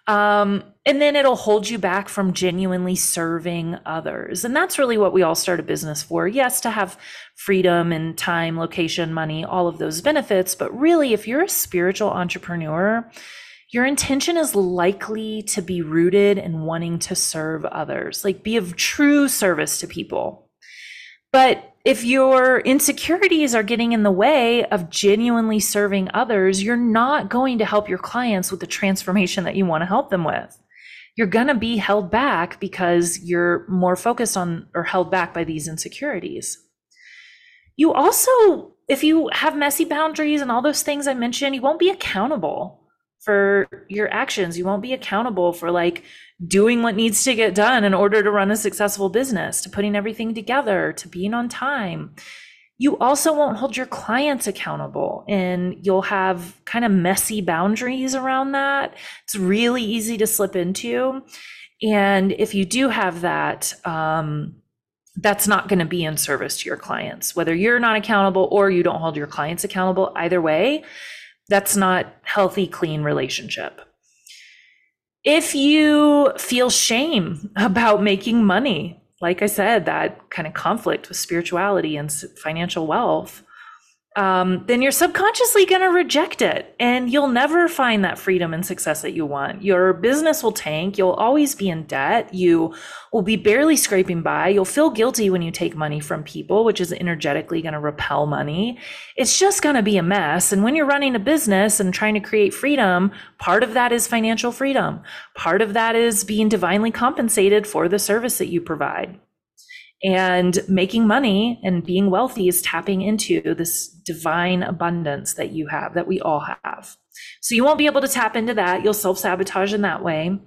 Um, and then it'll hold you back from genuinely serving others. And that's really what we all start a business for. Yes, to have freedom and time, location, money, all of those benefits. But really, if you're a spiritual entrepreneur, your intention is likely to be rooted in wanting to serve others, like be of true service to people. But if your insecurities are getting in the way of genuinely serving others, you're not going to help your clients with the transformation that you want to help them with. You're going to be held back because you're more focused on or held back by these insecurities. You also, if you have messy boundaries and all those things I mentioned, you won't be accountable for your actions. You won't be accountable for like doing what needs to get done in order to run a successful business, to putting everything together, to being on time. You also won't hold your clients accountable and you'll have kind of messy boundaries around that. It's really easy to slip into. And if you do have that, um, that's not going to be in service to your clients, whether you're not accountable or you don't hold your clients accountable. Either way, that's not healthy, clean relationship. If you feel shame about making money, like I said, that kind of conflict with spirituality and financial wealth, um, then you're subconsciously going to reject it and you'll never find that freedom and success that you want. Your business will tank. You'll always be in debt. You will be barely scraping by. You'll feel guilty when you take money from people, which is energetically going to repel money. It's just going to be a mess. And when you're running a business and trying to create freedom, part of that is financial freedom. Part of that is being divinely compensated for the service that you provide. And making money and being wealthy is tapping into this divine abundance that you have, that we all have. So you won't be able to tap into that. You'll self sabotage in that way.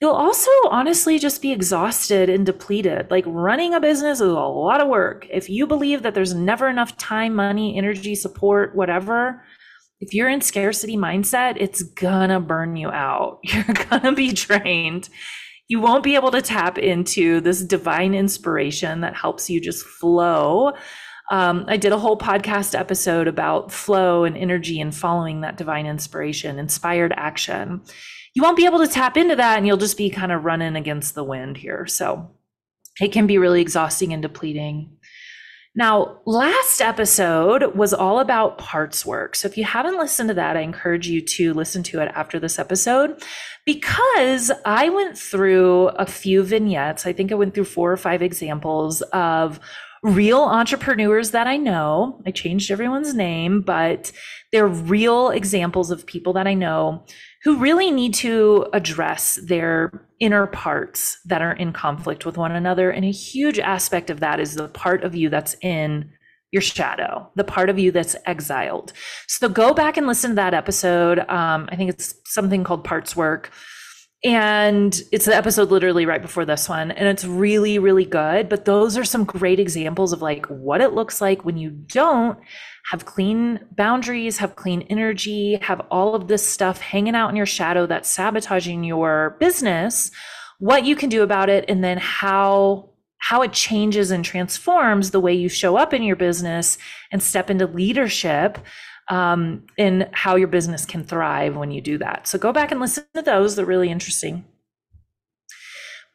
You'll also honestly just be exhausted and depleted. Like running a business is a lot of work. If you believe that there's never enough time, money, energy, support, whatever, if you're in scarcity mindset, it's gonna burn you out. You're gonna be drained. You won't be able to tap into this divine inspiration that helps you just flow. Um, I did a whole podcast episode about flow and energy and following that divine inspiration, inspired action you won't be able to tap into that and you'll just be kind of running against the wind here. So it can be really exhausting and depleting. Now, last episode was all about parts work. So if you haven't listened to that, I encourage you to listen to it after this episode because I went through a few vignettes. I think I went through four or five examples of real entrepreneurs that I know. I changed everyone's name, but they're real examples of people that I know who really need to address their inner parts that are in conflict with one another. And a huge aspect of that is the part of you that's in your shadow, the part of you that's exiled. So go back and listen to that episode. Um, I think it's something called Parts Work. And it's the episode literally right before this one. And it's really, really good. But those are some great examples of like what it looks like when you don't have clean boundaries, have clean energy, have all of this stuff hanging out in your shadow that's sabotaging your business, what you can do about it, and then how how it changes and transforms the way you show up in your business and step into leadership um, and how your business can thrive when you do that. So go back and listen to those. They're really interesting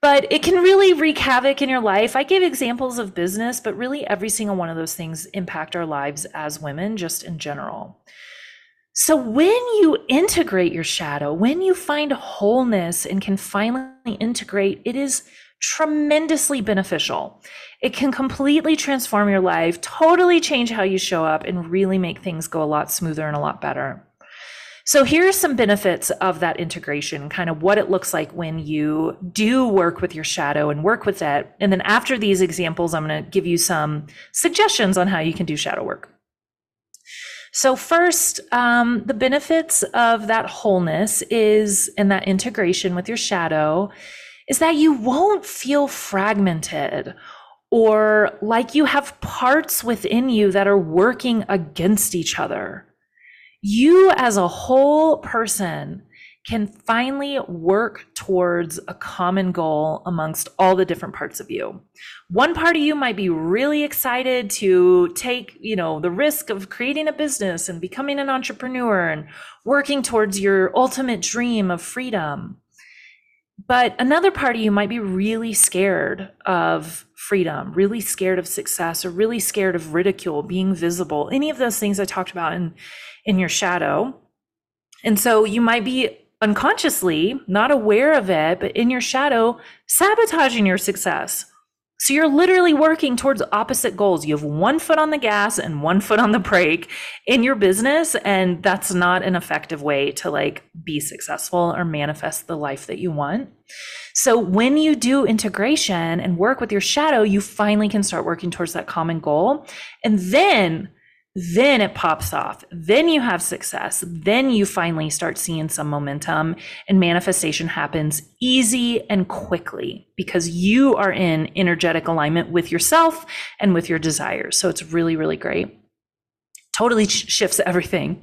but it can really wreak havoc in your life. I gave examples of business, but really every single one of those things impact our lives as women, just in general. So, when you integrate your shadow, when you find wholeness and can finally integrate, it is tremendously beneficial. It can completely transform your life, totally change how you show up, and really make things go a lot smoother and a lot better. So here are some benefits of that integration, kind of what it looks like when you do work with your shadow and work with it. And then after these examples, I'm going to give you some suggestions on how you can do shadow work. So first, um, the benefits of that wholeness is, and that integration with your shadow, is that you won't feel fragmented or like you have parts within you that are working against each other you as a whole person can finally work towards a common goal amongst all the different parts of you. One part of you might be really excited to take, you know, the risk of creating a business and becoming an entrepreneur and working towards your ultimate dream of freedom. But another part of you might be really scared of freedom, really scared of success, or really scared of ridicule, being visible, any of those things I talked about in in your shadow. And so you might be unconsciously not aware of it, but in your shadow, sabotaging your success. So you're literally working towards opposite goals. You have one foot on the gas and one foot on the brake in your business. And that's not an effective way to like be successful or manifest the life that you want. So when you do integration and work with your shadow, you finally can start working towards that common goal. And then then it pops off. Then you have success. Then you finally start seeing some momentum and manifestation happens easy and quickly because you are in energetic alignment with yourself and with your desires. So it's really, really great. Totally shifts everything.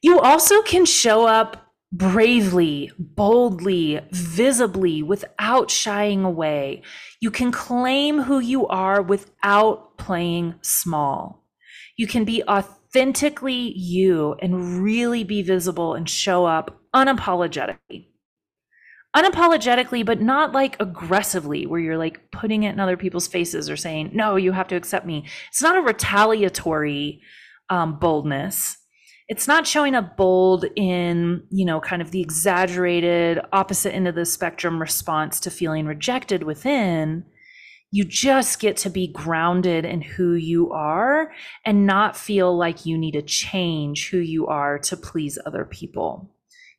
You also can show up bravely, boldly, visibly, without shying away. You can claim who you are without playing small. You can be authentically you and really be visible and show up unapologetically. Unapologetically, but not like aggressively, where you're like putting it in other people's faces or saying, no, you have to accept me. It's not a retaliatory um, boldness. It's not showing up bold in, you know, kind of the exaggerated opposite end of the spectrum response to feeling rejected within you just get to be grounded in who you are and not feel like you need to change who you are to please other people.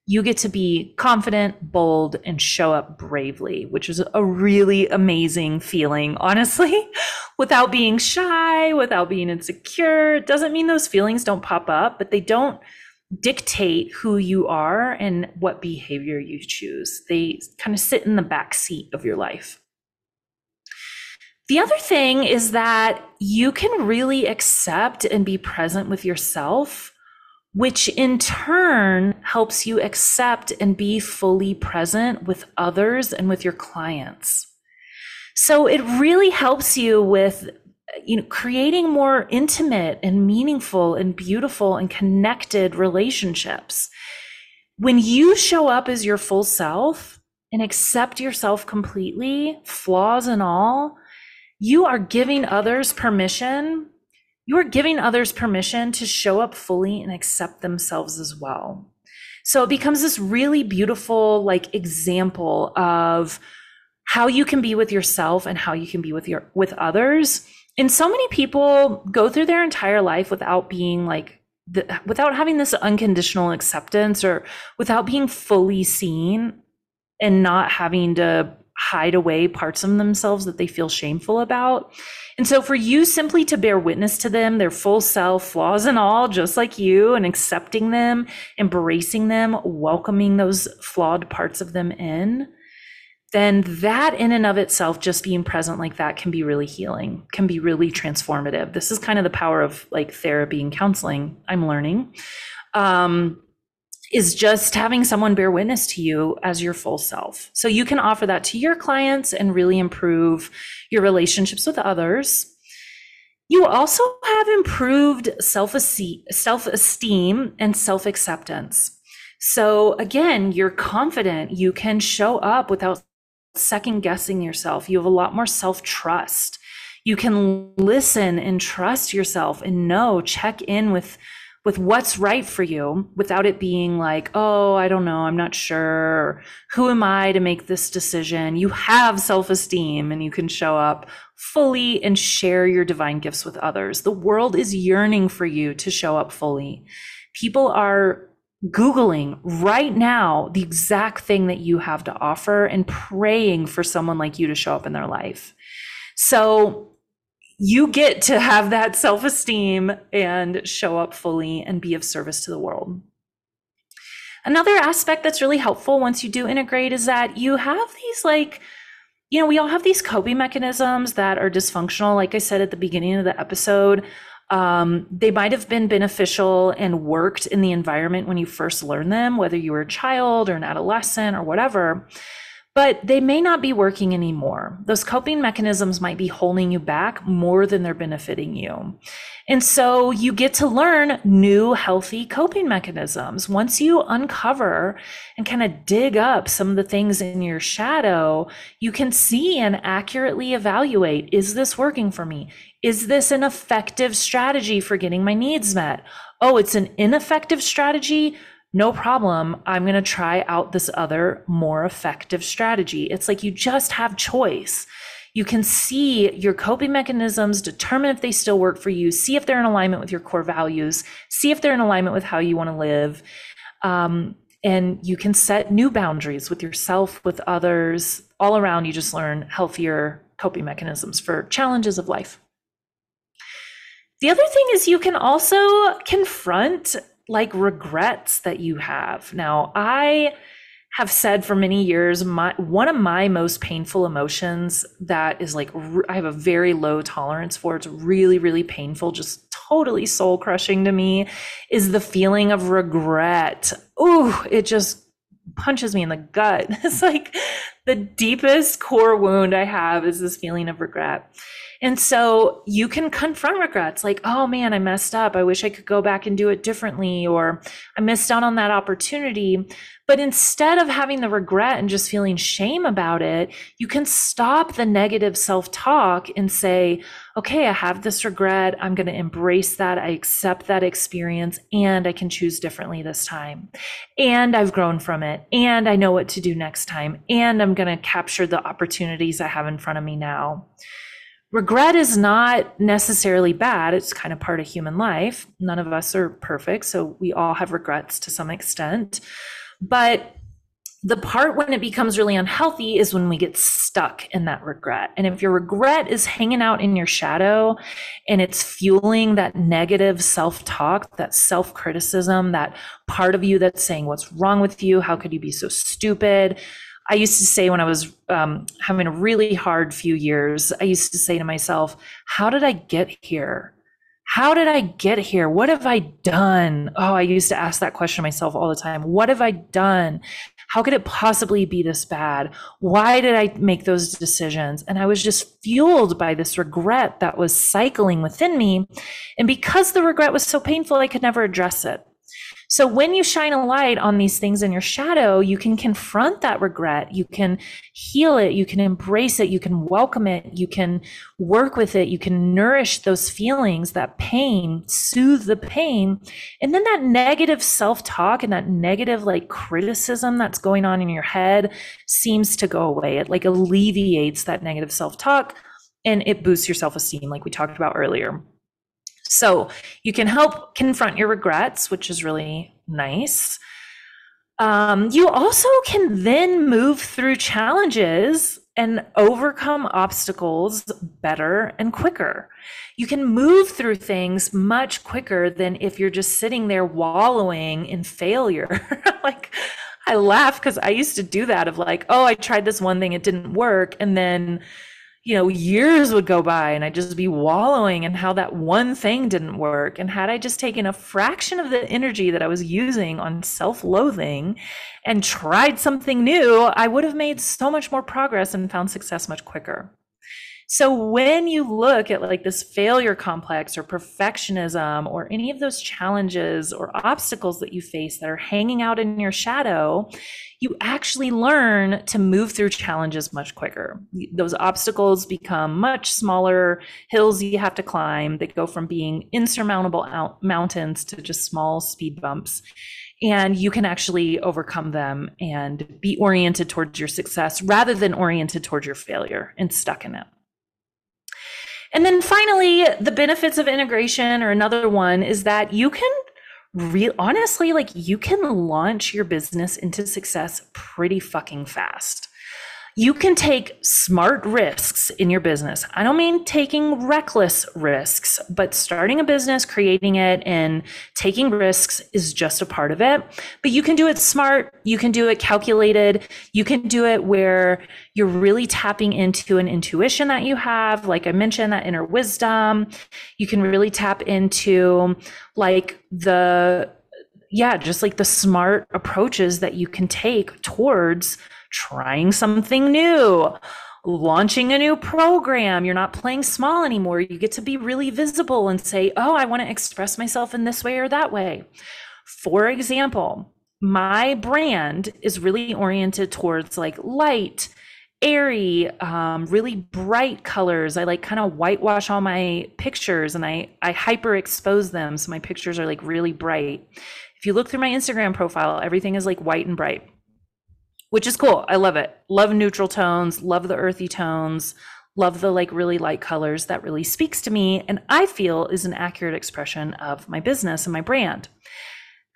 You get to be confident, bold, and show up bravely, which is a really amazing feeling, honestly, without being shy, without being insecure. It doesn't mean those feelings don't pop up, but they don't dictate who you are and what behavior you choose. They kind of sit in the back seat of your life. The other thing is that you can really accept and be present with yourself, which in turn helps you accept and be fully present with others and with your clients. So it really helps you with you know creating more intimate and meaningful and beautiful and connected relationships. When you show up as your full self and accept yourself completely, flaws and all, you are giving others permission. You are giving others permission to show up fully and accept themselves as well. So it becomes this really beautiful, like, example of how you can be with yourself and how you can be with your with others. And so many people go through their entire life without being like the, without having this unconditional acceptance or without being fully seen and not having to hide away parts of themselves that they feel shameful about. And so for you simply to bear witness to them, their full self, flaws and all, just like you, and accepting them, embracing them, welcoming those flawed parts of them in, then that in and of itself, just being present like that can be really healing, can be really transformative. This is kind of the power of like therapy and counseling I'm learning. Um, is just having someone bear witness to you as your full self. So you can offer that to your clients and really improve your relationships with others. You also have improved self-esteem and self-acceptance. So again, you're confident you can show up without second guessing yourself. You have a lot more self-trust. You can listen and trust yourself and know, check in with with what's right for you without it being like, oh, I don't know, I'm not sure. Who am I to make this decision? You have self esteem and you can show up fully and share your divine gifts with others. The world is yearning for you to show up fully. People are Googling right now the exact thing that you have to offer and praying for someone like you to show up in their life. So you get to have that self esteem and show up fully and be of service to the world. Another aspect that's really helpful once you do integrate is that you have these, like, you know, we all have these coping mechanisms that are dysfunctional. Like I said at the beginning of the episode, um, they might have been beneficial and worked in the environment when you first learned them, whether you were a child or an adolescent or whatever but they may not be working anymore. Those coping mechanisms might be holding you back more than they're benefiting you. And so you get to learn new healthy coping mechanisms. Once you uncover and kind of dig up some of the things in your shadow, you can see and accurately evaluate is this working for me? Is this an effective strategy for getting my needs met? Oh, it's an ineffective strategy no problem. I'm going to try out this other more effective strategy. It's like you just have choice. You can see your coping mechanisms, determine if they still work for you, see if they're in alignment with your core values, see if they're in alignment with how you want to live. Um, and you can set new boundaries with yourself, with others, all around. You just learn healthier coping mechanisms for challenges of life. The other thing is you can also confront like regrets that you have. Now, I have said for many years my one of my most painful emotions that is like I have a very low tolerance for it's really really painful just totally soul crushing to me is the feeling of regret. Ooh, it just punches me in the gut. It's like the deepest core wound I have is this feeling of regret. And so you can confront regrets like, oh man, I messed up. I wish I could go back and do it differently, or I missed out on that opportunity. But instead of having the regret and just feeling shame about it, you can stop the negative self talk and say, okay, I have this regret. I'm going to embrace that. I accept that experience and I can choose differently this time. And I've grown from it and I know what to do next time. And I'm going to capture the opportunities I have in front of me now regret is not necessarily bad. It's kind of part of human life. None of us are perfect. So we all have regrets to some extent. But the part when it becomes really unhealthy is when we get stuck in that regret. And if your regret is hanging out in your shadow and it's fueling that negative self talk, that self criticism, that part of you that's saying, What's wrong with you? How could you be so stupid? I used to say when I was um, having a really hard few years, I used to say to myself, How did I get here? How did I get here? What have I done? Oh, I used to ask that question to myself all the time. What have I done? How could it possibly be this bad? Why did I make those decisions? And I was just fueled by this regret that was cycling within me. And because the regret was so painful, I could never address it. So when you shine a light on these things in your shadow, you can confront that regret. You can heal it. You can embrace it. You can welcome it. You can work with it. You can nourish those feelings, that pain, soothe the pain. And then that negative self talk and that negative like criticism that's going on in your head seems to go away. It like alleviates that negative self talk and it boosts your self esteem, like we talked about earlier. So you can help confront your regrets, which is really nice. Um, you also can then move through challenges and overcome obstacles better and quicker. You can move through things much quicker than if you're just sitting there wallowing in failure. like, I laugh because I used to do that of like, oh, I tried this one thing, it didn't work. And then you know, years would go by and I'd just be wallowing in how that one thing didn't work. And had I just taken a fraction of the energy that I was using on self loathing and tried something new, I would have made so much more progress and found success much quicker. So when you look at like this failure complex or perfectionism or any of those challenges or obstacles that you face that are hanging out in your shadow, you actually learn to move through challenges much quicker. Those obstacles become much smaller hills you have to climb that go from being insurmountable mountains to just small speed bumps and you can actually overcome them and be oriented towards your success rather than oriented towards your failure and stuck in it. And then finally, the benefits of integration, or another one, is that you can real honestly, like you can launch your business into success pretty fucking fast you can take smart risks in your business. I don't mean taking reckless risks, but starting a business, creating it, and taking risks is just a part of it. But you can do it smart, you can do it calculated, you can do it where you're really tapping into an intuition that you have. Like I mentioned, that inner wisdom. You can really tap into like the yeah, just like the smart approaches that you can take towards trying something new, launching a new program. You're not playing small anymore. You get to be really visible and say, oh, I want to express myself in this way or that way. For example, my brand is really oriented towards like light, airy, um, really bright colors. I like kind of whitewash all my pictures and I, I hyper expose them. So my pictures are like really bright. If you look through my Instagram profile, everything is like white and bright which is cool. I love it. Love neutral tones, love the earthy tones, love the like really light colors that really speaks to me and I feel is an accurate expression of my business and my brand.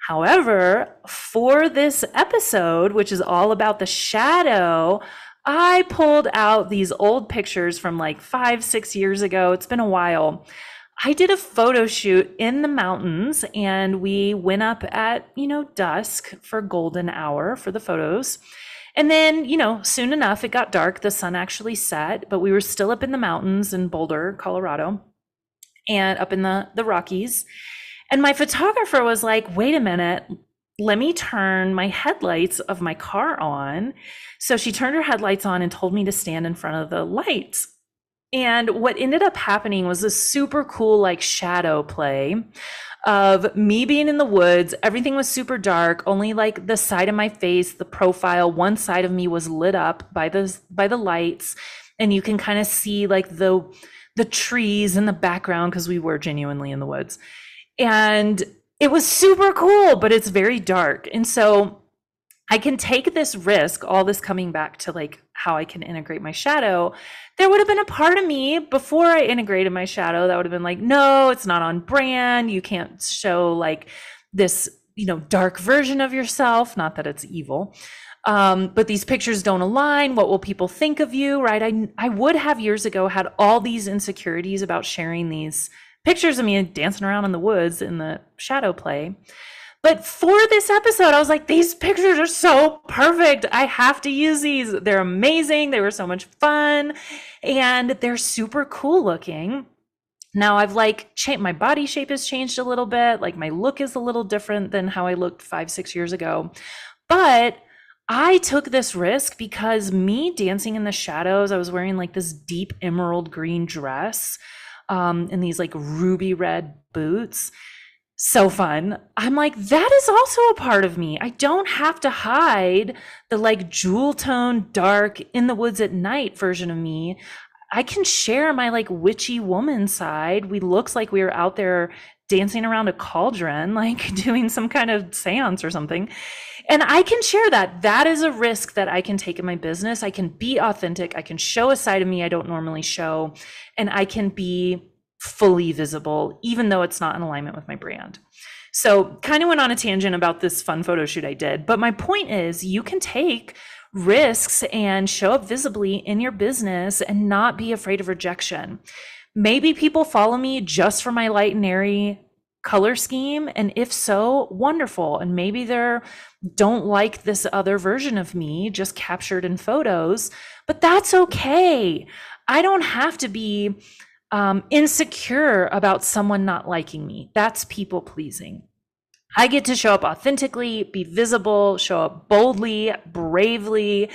However, for this episode, which is all about the shadow, I pulled out these old pictures from like five, six years ago. It's been a while. I did a photo shoot in the mountains and we went up at, you know, dusk for golden hour for the photos. And then, you know, soon enough it got dark. The sun actually set, but we were still up in the mountains in Boulder, Colorado, and up in the, the Rockies. And my photographer was like, wait a minute, let me turn my headlights of my car on. So she turned her headlights on and told me to stand in front of the lights. And what ended up happening was a super cool, like, shadow play of me being in the woods. Everything was super dark. Only like the side of my face, the profile, one side of me was lit up by the by the lights, and you can kind of see like the the trees in the background because we were genuinely in the woods, and it was super cool. But it's very dark, and so I can take this risk, all this coming back to like how I can integrate my shadow. There would have been a part of me before I integrated my shadow that would have been like, no, it's not on brand. You can't show like this, you know, dark version of yourself. Not that it's evil. Um, but these pictures don't align. What will people think of you? Right. I, I would have years ago had all these insecurities about sharing these pictures of me dancing around in the woods in the shadow play. But for this episode, I was like, these pictures are so perfect. I have to use these. They're amazing. They were so much fun and they're super cool looking. Now I've like changed my body shape has changed a little bit. Like my look is a little different than how I looked five, six years ago. But I took this risk because me dancing in the shadows, I was wearing like this deep emerald green dress um, and these like ruby red boots so fun. I'm like, that is also a part of me. I don't have to hide the like jewel tone, dark, in the woods at night version of me. I can share my like witchy woman side. We looks like we were out there dancing around a cauldron, like doing some kind of seance or something. And I can share that. That is a risk that I can take in my business. I can be authentic. I can show a side of me I don't normally show. And I can be fully visible, even though it's not in alignment with my brand. So, kind of went on a tangent about this fun photo shoot I did. But my point is, you can take risks and show up visibly in your business and not be afraid of rejection. Maybe people follow me just for my light and airy color scheme. And if so, wonderful. And maybe they're don't like this other version of me just captured in photos, but that's okay. I don't have to be um, insecure about someone not liking me. That's people pleasing. I get to show up authentically, be visible, show up boldly, bravely,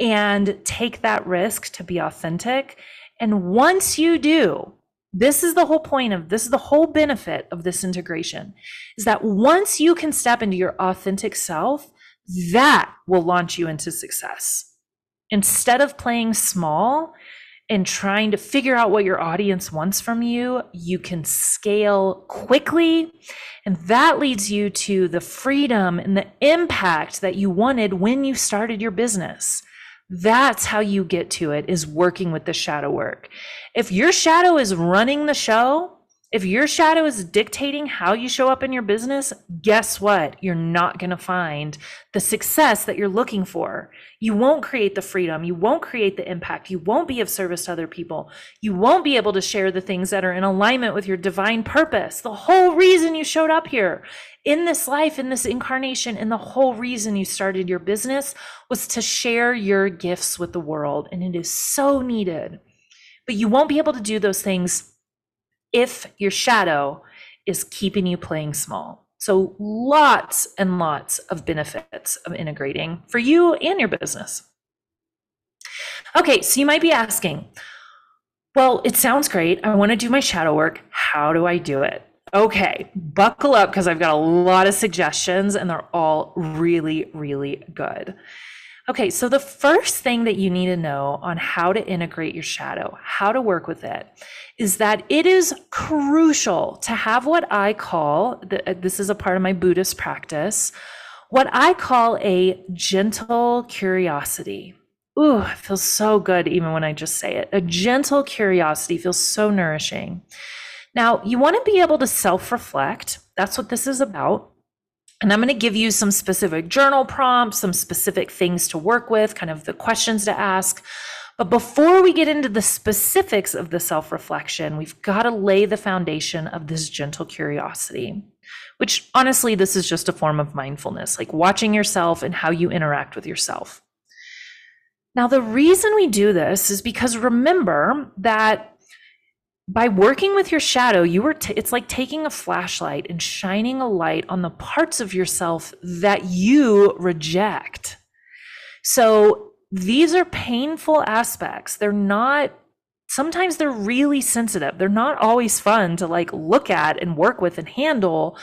and take that risk to be authentic. And once you do, this is the whole point of this is the whole benefit of this integration is that once you can step into your authentic self, that will launch you into success. Instead of playing small and trying to figure out what your audience wants from you, you can scale quickly. And that leads you to the freedom and the impact that you wanted when you started your business. That's how you get to it is working with the shadow work. If your shadow is running the show, if your shadow is dictating how you show up in your business, guess what? You're not going to find the success that you're looking for. You won't create the freedom. You won't create the impact. You won't be of service to other people. You won't be able to share the things that are in alignment with your divine purpose. The whole reason you showed up here in this life, in this incarnation, and the whole reason you started your business was to share your gifts with the world. And it is so needed. But you won't be able to do those things if your shadow is keeping you playing small. So, lots and lots of benefits of integrating for you and your business. Okay, so you might be asking, well, it sounds great. I want to do my shadow work. How do I do it? Okay, buckle up because I've got a lot of suggestions and they're all really, really good. Okay, so the first thing that you need to know on how to integrate your shadow, how to work with it, is that it is crucial to have what I call uh, this is a part of my Buddhist practice, what I call a gentle curiosity. Ooh, it feels so good even when I just say it. A gentle curiosity feels so nourishing. Now, you want to be able to self reflect. That's what this is about. And I'm going to give you some specific journal prompts, some specific things to work with, kind of the questions to ask. But before we get into the specifics of the self reflection, we've got to lay the foundation of this gentle curiosity, which honestly, this is just a form of mindfulness, like watching yourself and how you interact with yourself. Now, the reason we do this is because remember that by working with your shadow you are t- it's like taking a flashlight and shining a light on the parts of yourself that you reject. So these are painful aspects. They're not sometimes they're really sensitive. They're not always fun to like look at and work with and handle.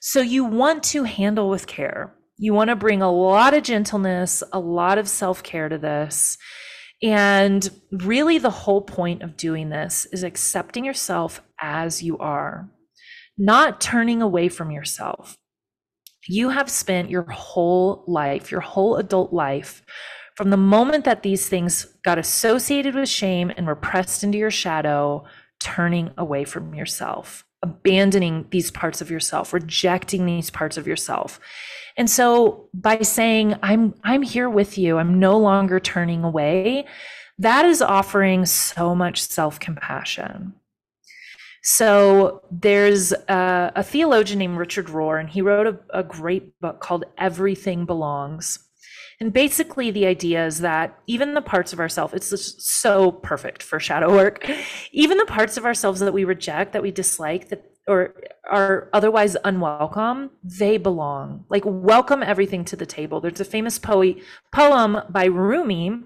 So you want to handle with care. You want to bring a lot of gentleness a lot of self-care to this and really, the whole point of doing this is accepting yourself as you are, not turning away from yourself. You have spent your whole life, your whole adult life, from the moment that these things got associated with shame and were pressed into your shadow, turning away from yourself. abandoning these parts of yourself, rejecting these parts of yourself. And so by saying I'm I'm here with you, I'm no longer turning away, that is offering so much self-compassion. So there's a, a, theologian named Richard Rohr, and he wrote a, a great book called Everything Belongs. And basically, the idea is that even the parts of ourselves, it's just so perfect for shadow work, even the parts of ourselves that we reject, that we dislike, that or are otherwise unwelcome, they belong. Like, welcome everything to the table. There's a famous poe- poem by Rumi.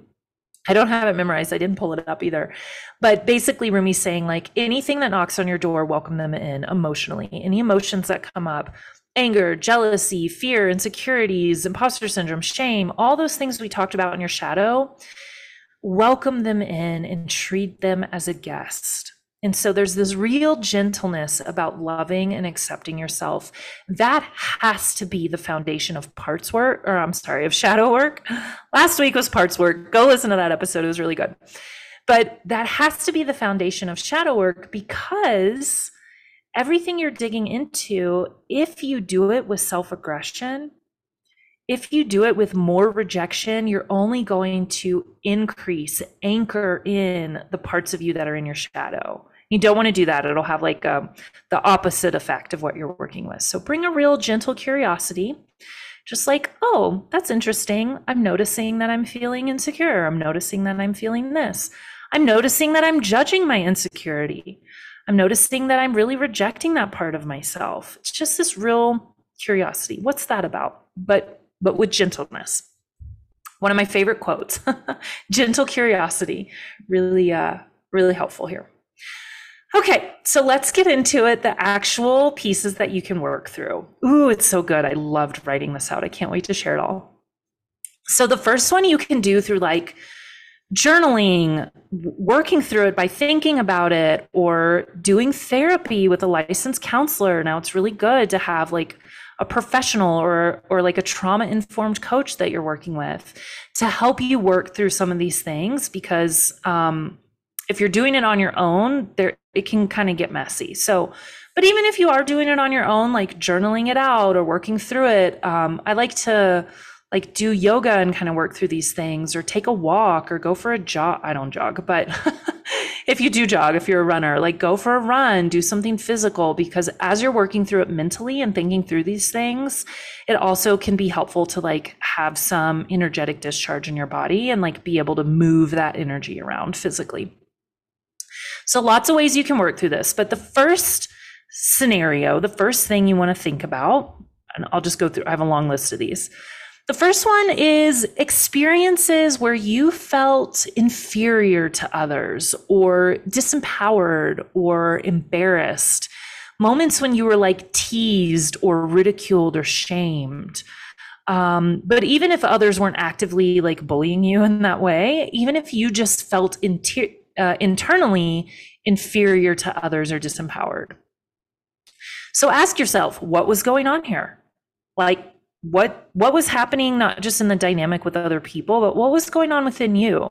I don't have it memorized. I didn't pull it up either. But basically, Rumi's saying, like, anything that knocks on your door, welcome them in emotionally. Any emotions that come up, anger, jealousy, fear, insecurities, imposter syndrome, shame, all those things we talked about in your shadow, welcome them in and treat them as a guest. And so there's this real gentleness about loving and accepting yourself. That has to be the foundation of parts work, or I'm sorry, of shadow work. Last week was parts work. Go listen to that episode, it was really good. But that has to be the foundation of shadow work because everything you're digging into, if you do it with self aggression, if you do it with more rejection, you're only going to increase, anchor in the parts of you that are in your shadow. You don't want to do that. It'll have like um, the opposite effect of what you're working with. So bring a real gentle curiosity, just like, oh, that's interesting. I'm noticing that I'm feeling insecure. I'm noticing that I'm feeling this. I'm noticing that I'm judging my insecurity. I'm noticing that I'm really rejecting that part of myself. It's just this real curiosity. What's that about? But but with gentleness. One of my favorite quotes. Gentle curiosity. Really uh really helpful here. Okay, so let's get into it the actual pieces that you can work through. Ooh, it's so good. I loved writing this out. I can't wait to share it all. So, the first one you can do through like journaling, working through it by thinking about it, or doing therapy with a licensed counselor. Now it's really good to have like a professional or or like a trauma informed coach that you're working with to help you work through some of these things because um, if you're doing it on your own, there it can kind of get messy. So, but even if you are doing it on your own, like journaling it out or working through it, um, I like to like do yoga and kind of work through these things or take a walk or go for a jog. I don't jog, but if you do jog, if you're a runner, like go for a run, do something physical because as you're working through it mentally and thinking through these things, it also can be helpful to like have some energetic discharge in your body and like be able to move that energy around physically. So lots of ways you can work through this, but the first scenario, the first thing you want to think about, and I'll just go through, I have a long list of these the first one is experiences where you felt inferior to others or disempowered or embarrassed. Moments when you were like teased or ridiculed or shamed. Um, but even if others weren't actively like bullying you in that way, even if you just felt inter- uh, internally inferior to others or disempowered. So ask yourself, what was going on here? Like, what what was happening not just in the dynamic with other people but what was going on within you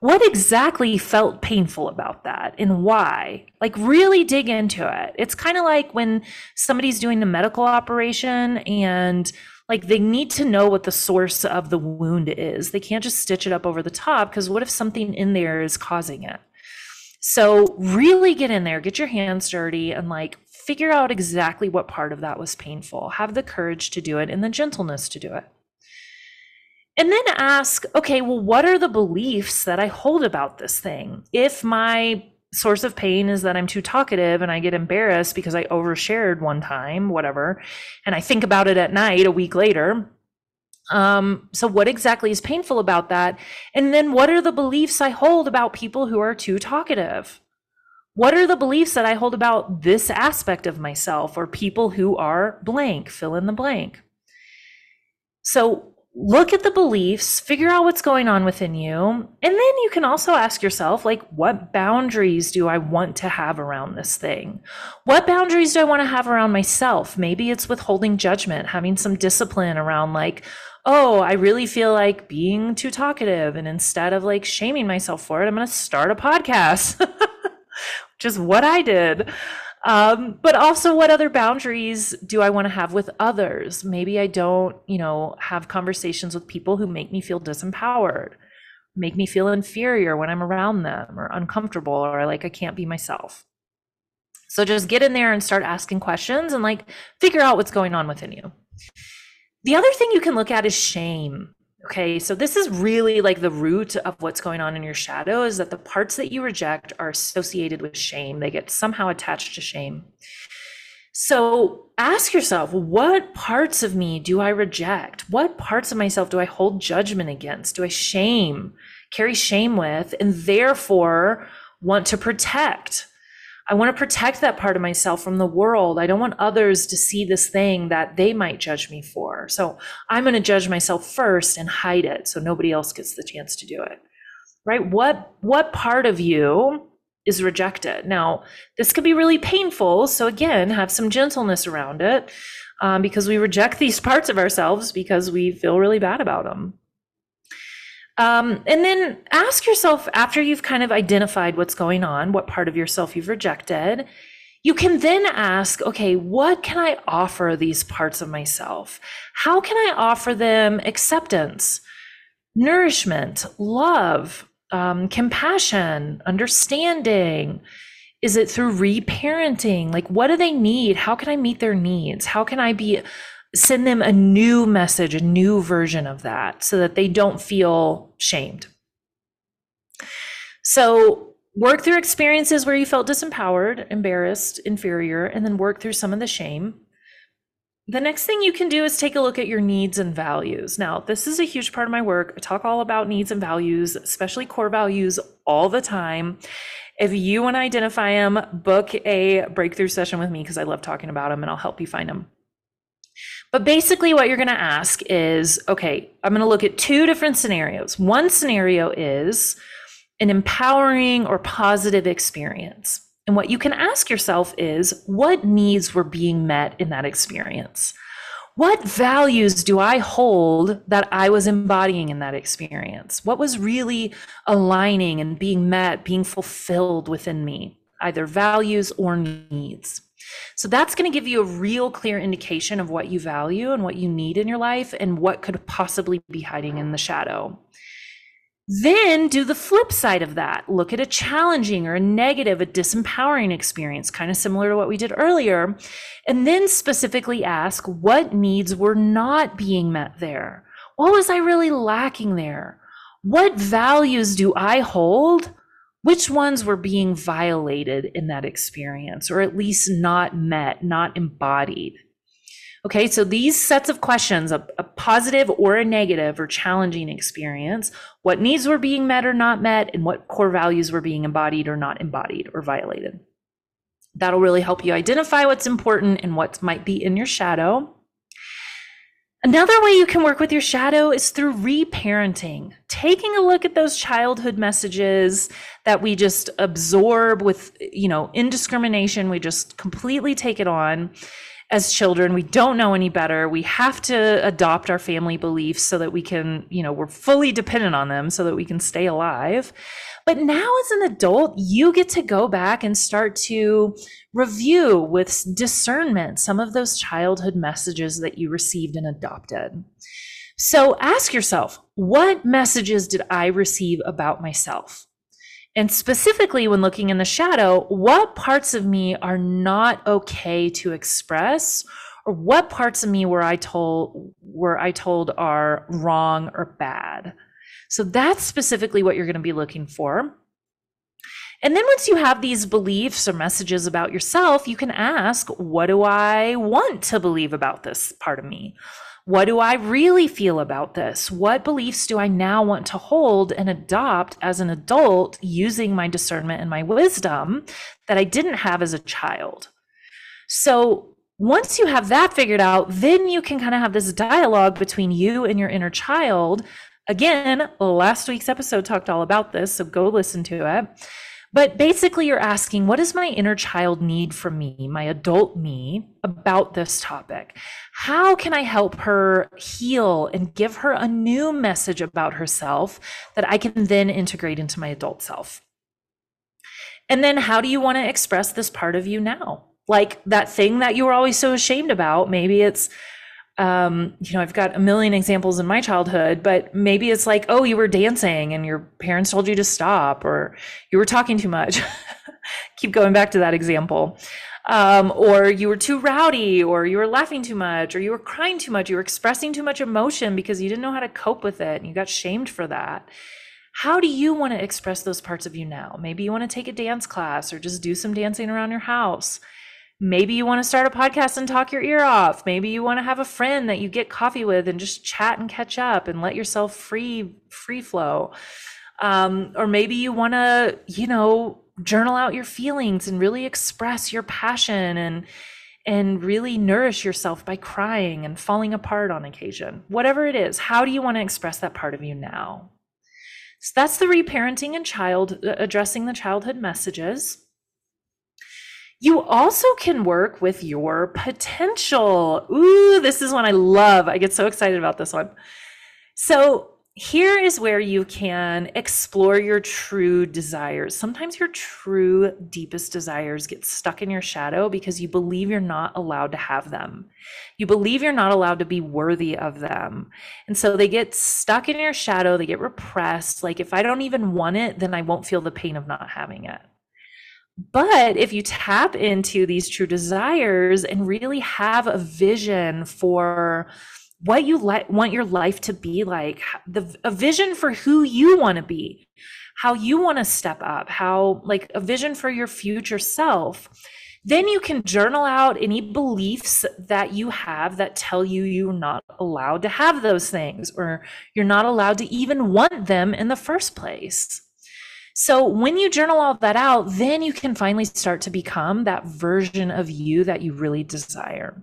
what exactly felt painful about that and why like really dig into it it's kind of like when somebody's doing a medical operation and like they need to know what the source of the wound is they can't just stitch it up over the top because what if something in there is causing it so really get in there get your hands dirty and like figure out exactly what part of that was painful, have the courage to do it and the gentleness to do it. And then ask, okay, well, what are the beliefs that I hold about this thing? If my source of pain is that I'm too talkative and I get embarrassed because I overshared one time, whatever, and I think about it at night a week later. Um, so what exactly is painful about that? And then what are the beliefs I hold about people who are too talkative? What are the beliefs that I hold about this aspect of myself or people who are blank? Fill in the blank. So look at the beliefs, figure out what's going on within you, and then you can also ask yourself like what boundaries do I want to have around this thing? What boundaries do I want to have around myself? Maybe it's withholding judgment, having some discipline around like oh, I really feel like being too talkative and instead of like shaming myself for it, I'm going to start a podcast. which is what I did. Um, but also, what other boundaries do I want to have with others? Maybe I don't, you know, have conversations with people who make me feel disempowered, make me feel inferior when I'm around them, or uncomfortable, or like I can't be myself. So just get in there and start asking questions and like figure out what's going on within you. The other thing you can look at is shame. Okay, so this is really like the root of what's going on in your shadow is that the parts that you reject are associated with shame. They get somehow attached to shame. So ask yourself, what parts of me do I reject? What parts of myself do I hold judgment against? Do I shame, carry shame with, and therefore want to protect? I want to protect that part of myself from the world. I don't want others to see this thing that they might judge me for. So I'm going to judge myself first and hide it so nobody else gets the chance to do it. Right? What what part of you is rejected? Now, this could be really painful. So again, have some gentleness around it um, because we reject these parts of ourselves because we feel really bad about them. Um, and then ask yourself after you've kind of identified what's going on, what part of yourself you've rejected, you can then ask, okay, what can I offer these parts of myself? How can I offer them acceptance, nourishment, love, um, compassion, understanding? Is it through reparenting? Like, what do they need? How can I meet their needs? How can I be send them a new message, a new version of that so that they don't feel shamed. So, work through experiences where you felt disempowered, embarrassed, inferior, and then work through some of the shame. The next thing you can do is take a look at your needs and values. Now, this is a huge part of my work. I talk all about needs and values, especially core values, all the time. If you want to identify them, book a breakthrough session with me because I love talking about them and I'll help you find them. But basically, what you're going to ask is okay, I'm going to look at two different scenarios. One scenario is an empowering or positive experience. And what you can ask yourself is what needs were being met in that experience? What values do I hold that I was embodying in that experience? What was really aligning and being met, being fulfilled within me, either values or needs? So that's going to give you a real clear indication of what you value and what you need in your life and what could possibly be hiding in the shadow. Then do the flip side of that. Look at a challenging or a negative, a disempowering experience, kind of similar to what we did earlier. And then specifically ask what needs were not being met there? What was I really lacking there? What values do I hold which ones were being violated in that experience, or at least not met, not embodied? Okay, so these sets of questions, a, a, positive or a negative or challenging experience, what needs were being met or not met, and what core values were being embodied or not embodied or violated. That'll really help you identify what's important and what might be in your shadow. Another way you can work with your shadow is through reparenting, taking a look at those childhood messages that we just absorb with, you know, indiscrimination. We just completely take it on as children. We don't know any better. We have to adopt our family beliefs so that we can, you know, we're fully dependent on them so that we can stay alive. But now, as an adult, you get to go back and start to review with discernment some of those childhood messages that you received and adopted. So ask yourself, what messages did I receive about myself? And specifically, when looking in the shadow, what parts of me are not okay to express, or what parts of me were I told were I told are wrong or bad? So that's specifically what you're going to be looking for. And then once you have these beliefs or messages about yourself, you can ask, what do I want to believe about this part of me? What do I really feel about this? What beliefs do I now want to hold and adopt as an adult using my discernment and my wisdom that I didn't have as a child? So once you have that figured out, then you can kind of have this dialogue between you and your inner child Again, last week's episode talked all about this, so go listen to it. But basically, you're asking, what does my inner child need from me, my adult me, about this topic? How can I help her heal and give her a new message about herself that I can then integrate into my adult self? And then, how do you want to express this part of you now? like that thing that you were always so ashamed about. Maybe it's, um, you know, I've got a million examples in my childhood, but maybe it's like, oh, you were dancing and your parents told you to stop, or you were talking too much. Keep going back to that example. Um, or you were too rowdy, or you were laughing too much, or you were crying too much, you were expressing too much emotion because you didn't know how to cope with it and you got shamed for that. How do you want to express those parts of you now? Maybe you want to take a dance class or just do some dancing around your house. Maybe you want to start a podcast and talk your ear off. Maybe you want to have a friend that you get coffee with and just chat and catch up and let yourself free free flow. Um, or maybe you want to, you know, journal out your feelings and really express your passion and and really nourish yourself by crying and falling apart on occasion. Whatever it is, how do you want to express that part of you now? So that's the reparenting and child uh, addressing the childhood messages. You also can work with your potential. Ooh, this is one I love. I get so excited about this one. So, here is where you can explore your true desires. Sometimes your true deepest desires get stuck in your shadow because you believe you're not allowed to have them. You believe you're not allowed to be worthy of them. And so they get stuck in your shadow, they get repressed. Like, if I don't even want it, then I won't feel the pain of not having it. But if you tap into these true desires and really have a vision for, what you want your life to be like, the a vision for who you want to be, how you want to step up, how like a vision for your future self. Then you can journal out any beliefs that you have that tell you you're not allowed to have those things or you're not allowed to even want them in the first place. So when you journal all that out, then you can finally start to become that version of you that you really desire.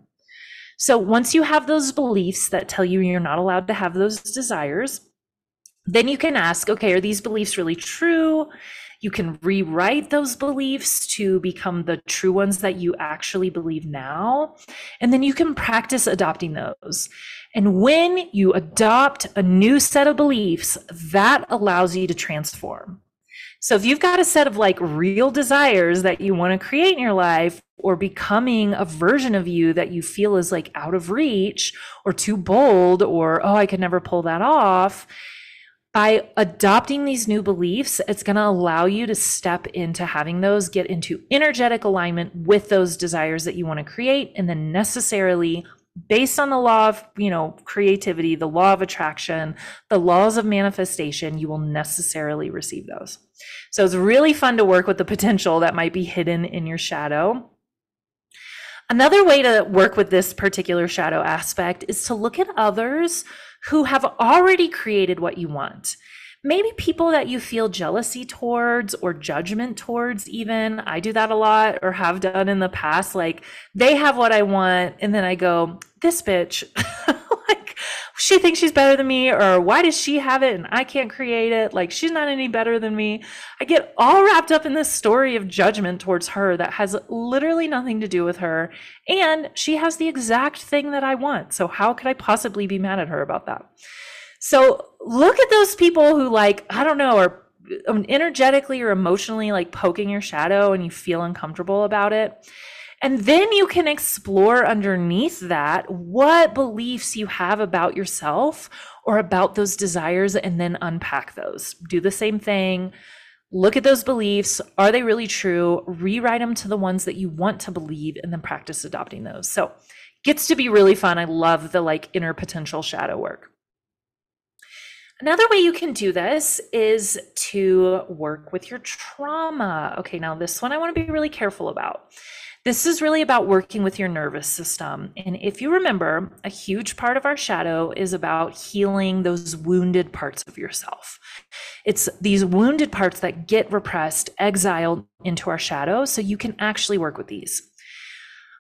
So once you have those beliefs that tell you you're not allowed to have those desires, then you can ask, okay, are these beliefs really true? You can rewrite those beliefs to become the true ones that you actually believe now. And then you can practice adopting those. And when you adopt a new set of beliefs, that allows you to transform. So if you've got a set of like real desires that you want to create in your life or becoming a version of you that you feel is like out of reach or too bold or oh I could never pull that off, by adopting these new beliefs, it's going to allow you to step into having those get into energetic alignment with those desires that you want to create and then necessarily based on the law of you know creativity the law of attraction the laws of manifestation you will necessarily receive those so it's really fun to work with the potential that might be hidden in your shadow. Another way to work with this particular shadow aspect is to look at others who have already created what you want. Maybe people that you feel jealousy towards or judgment towards even. I do that a lot or have done in the past like they have what i want and then i go this bitch she thinks she's better than me or why does she have it and i can't create it? Like she's not any better than me. I get all wrapped up in this story of judgment towards her that has literally nothing to do with her. And she has the exact thing that i want. So how could i possibly be mad at her about that? So look at those people who like, I don't know, are energetically or emotionally like poking your shadow and you feel uncomfortable about it. And then you can explore underneath that what beliefs you have about yourself or about those desires and then unpack those. Do the same thing. Look at those beliefs. Are they really true? Rewrite them to the ones that you want to believe and then practice adopting those. So, gets to be really fun. I love the like inner potential shadow work. Another way you can do this is to work with your trauma. Okay, now this one I want to be really careful about. This is really about working with your nervous system. And if you remember, a huge part of our shadow is about healing those wounded parts of yourself. It's these wounded parts that get repressed, exiled into our shadow, so you can actually work with these.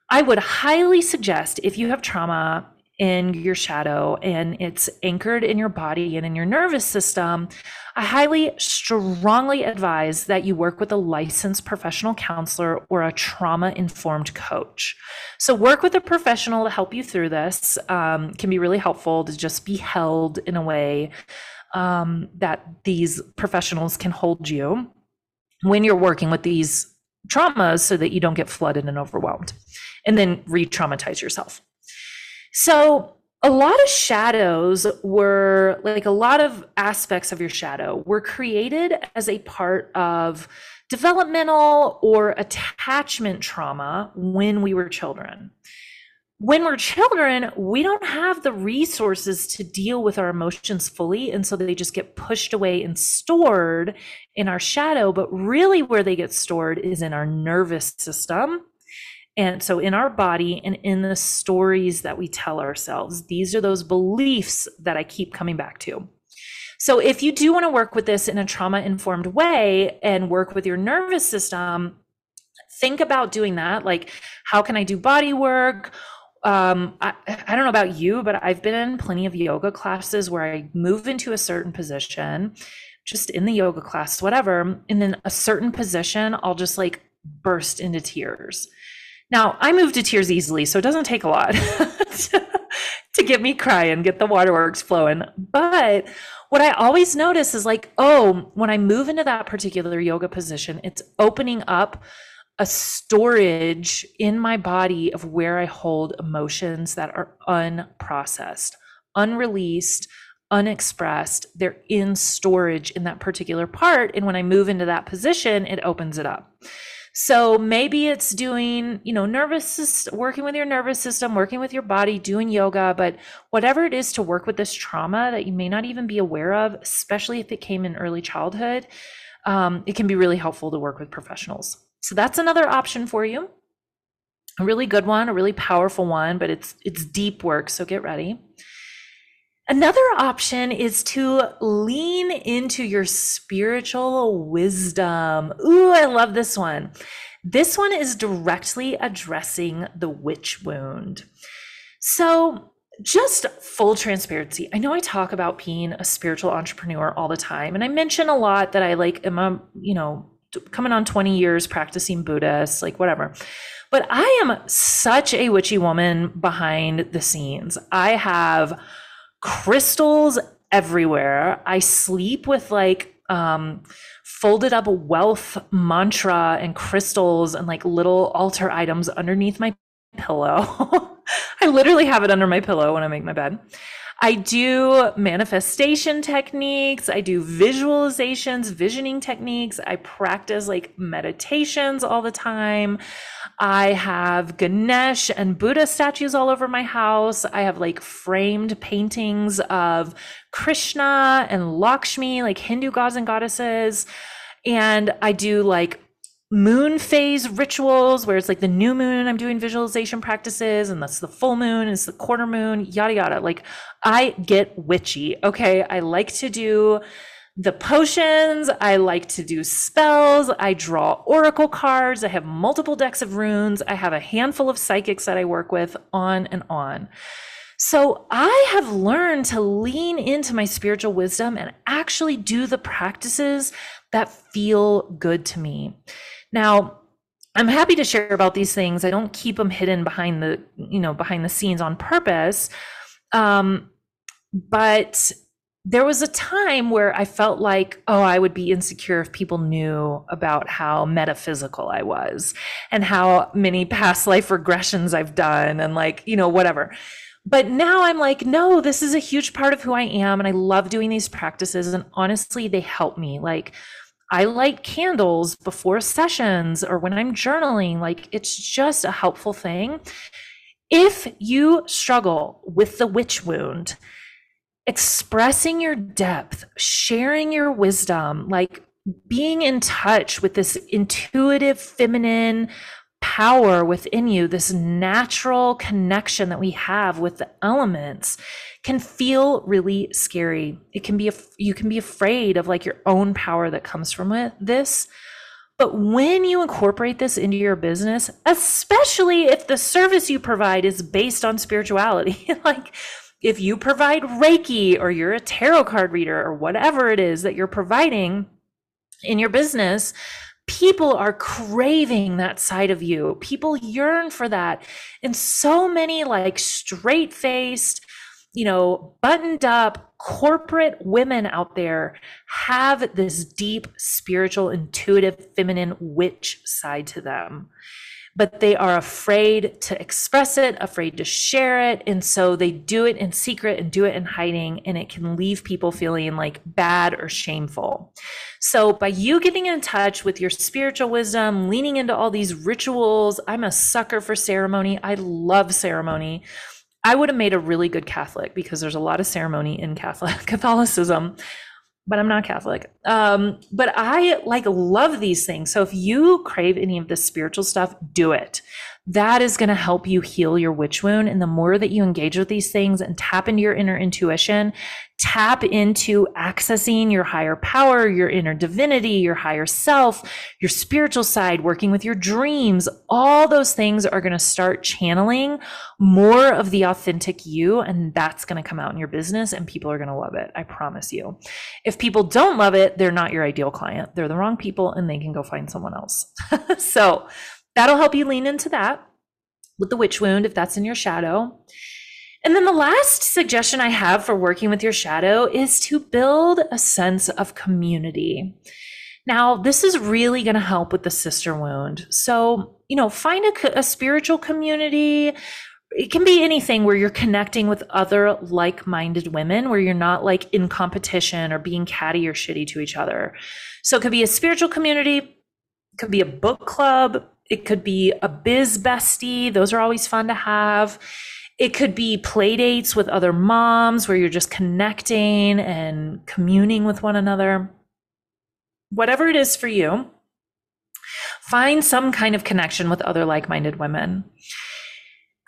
I would highly suggest if you have trauma in your shadow and it's anchored in your body and in your nervous system, I highly strongly advise that you work with a licensed professional counselor or a trauma informed coach. So, work with a professional to help you through this um, can be really helpful to just be held in a way um, that these professionals can hold you when you're working with these traumas so that you don't get flooded and overwhelmed and then re traumatize yourself. So, a lot of shadows were like a lot of aspects of your shadow were created as a part of developmental or attachment trauma when we were children when we're children, we don't have the resources to deal with our emotions fully. And so they just get pushed away and stored in our shadow. But really, where they get stored is in our nervous system. And so in our body and in the stories that we tell ourselves, these are those beliefs that I keep coming back to. So if you do want to work with this in a trauma informed way and work with your nervous system, think about doing that. Like, how can I do body work? um, I, I don't know about you, but I've been in plenty of yoga classes where I move into a certain position, just in the yoga class, whatever. And then a certain position, I'll just like burst into tears. Now, I move to tears easily, so it doesn't take a lot to, to get me crying, get the waterworks flowing. But what I always notice is like, oh, when I move into that particular yoga position, it's opening up a storage in my body of where I hold emotions that are unprocessed, unreleased, unexpressed. They're in storage in that particular part. And when I move into that position, it opens it up. So maybe it's doing, you know, nervous, working with your nervous system, working with your body, doing yoga, but whatever it is to work with this trauma that you may not even be aware of, especially if it came in early childhood, um, it can be really helpful to work with professionals. So that's another option for you. A really good one, a really powerful one, but it's it's deep work, so get ready. Another option is to lean into your spiritual wisdom. Ooh, I love this one. This one is directly addressing the witch wound. So, just full transparency. I know I talk about being a spiritual entrepreneur all the time, and I mention a lot that I like am a, you know, coming on 20 years practicing Buddhist, like whatever. But I am such a witchy woman behind the scenes. I have crystals everywhere. I sleep with like um, folded up wealth mantra and crystals and like little altar items underneath my pillow. I literally have it under my pillow when I make my bed. I do manifestation techniques. I do visualizations, visioning techniques. I practice like meditations all the time. I have Ganesh and Buddha statues all over my house. I have like framed paintings of Krishna and Lakshmi, like Hindu gods and goddesses. And I do like moon phase rituals where it's like the new moon i'm doing visualization practices and that's the full moon it's the quarter moon yada yada like i get witchy okay i like to do the potions i like to do spells i draw oracle cards i have multiple decks of runes i have a handful of psychics that i work with on and on so I have learned to lean into my spiritual wisdom and actually do the practices that feel good to me. Now, I'm happy to share about these things. I don't keep them hidden behind the, you know, behind the scenes on purpose. Um, but there was a time where I felt like, oh, I would be insecure if people knew about how metaphysical I was and how many past life regressions I've done and like, you know, whatever. But now I'm like, no, this is a huge part of who I am. And I love doing these practices. And honestly, they help me. Like, I light candles before sessions or when I'm journaling. Like it's just a helpful thing. If you struggle with the witch wound, expressing your depth, sharing your wisdom, like being in touch with this intuitive feminine power within you, this natural connection that we have with the elements can feel really scary. It can be, you can be afraid of like your own power that comes from it, this. But when you incorporate this into your business, especially if the service you provide is based on spirituality, like if you provide Reiki or you're a tarot card reader or whatever it is that you're providing in your business, people are craving that side of you. People yearn for that. And so many like straight faced, you know, buttoned up corporate women out there have this deep spiritual, intuitive, feminine witch side to them but they are afraid to express it, afraid to share it. And so they do it in secret and do it in hiding, and it can leave people feeling like bad or shameful. So, by you getting in touch with your spiritual wisdom, leaning into all these rituals, I'm a sucker for ceremony. I love ceremony. I would have made a really good Catholic because there's a lot of ceremony in Catholic Catholicism but I'm not Catholic. Um, but I like love these things. So if you crave any of this spiritual stuff, do it that is going to help you heal your witch wound. And the more that you engage with these things and tap into your inner intuition, tap into accessing your higher power, your inner divinity, your higher self, your spiritual side, working with your dreams, all those things are going to start channeling more of the authentic you. And that's going to come out in your business and people are going to love it. I promise you. If people don't love it, they're not your ideal client. They're the wrong people and they can go find someone else. so, That'll help you lean into that with the witch wound if that's in your shadow. And then the last suggestion I have for working with your shadow is to build a sense of community. Now, this is really going to help with the sister wound. So, you know, find a, a spiritual community. It can be anything where you're connecting with other like minded women, where you're not like in competition or being catty or shitty to each other. So, it could be a spiritual community, it could be a book club, it could be a biz bestie. Those are always fun to have. It could be play dates with other moms where you're just connecting and communing with one another. Whatever it is for you, find some kind of connection with other like minded women.